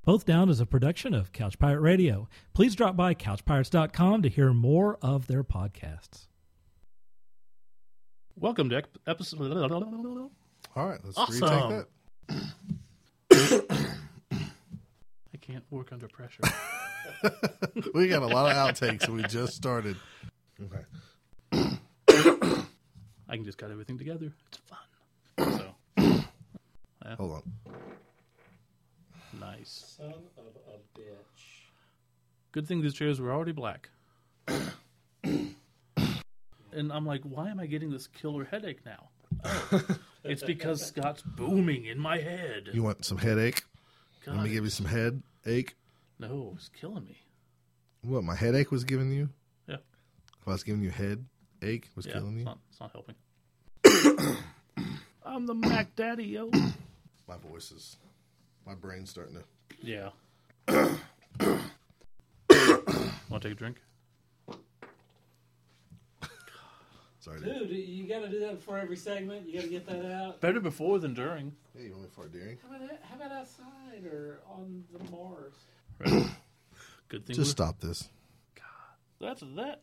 Both Down is a production of Couch Pirate Radio. Please drop by couchpirates.com to hear more of their podcasts. Welcome to episode. All right, let's Awesome. retake that. I can't work under pressure. we got a lot of outtakes we just started. Okay. I can just cut everything together. It's fun. So Hold on. Nice. Son of a bitch. Good thing these chairs were already black. and I'm like, why am I getting this killer headache now? Oh, it's because Scott's booming in my head. You want some headache? Let me give you some headache. no, it's killing me. What my headache was giving you? Yeah, If I was giving you head ache, was yeah, killing it's you. not, it's not helping. I'm the Mac Daddy, yo. My voice is, my brain's starting to. Yeah. Want to take a drink? Sorry. Dude. Dude, you got to do that before every segment. You got to get that out. Better before than during. Hey, you want me for during? How about, how about outside or on the Mars? Good thing. Just we're- stop this. God. That's that.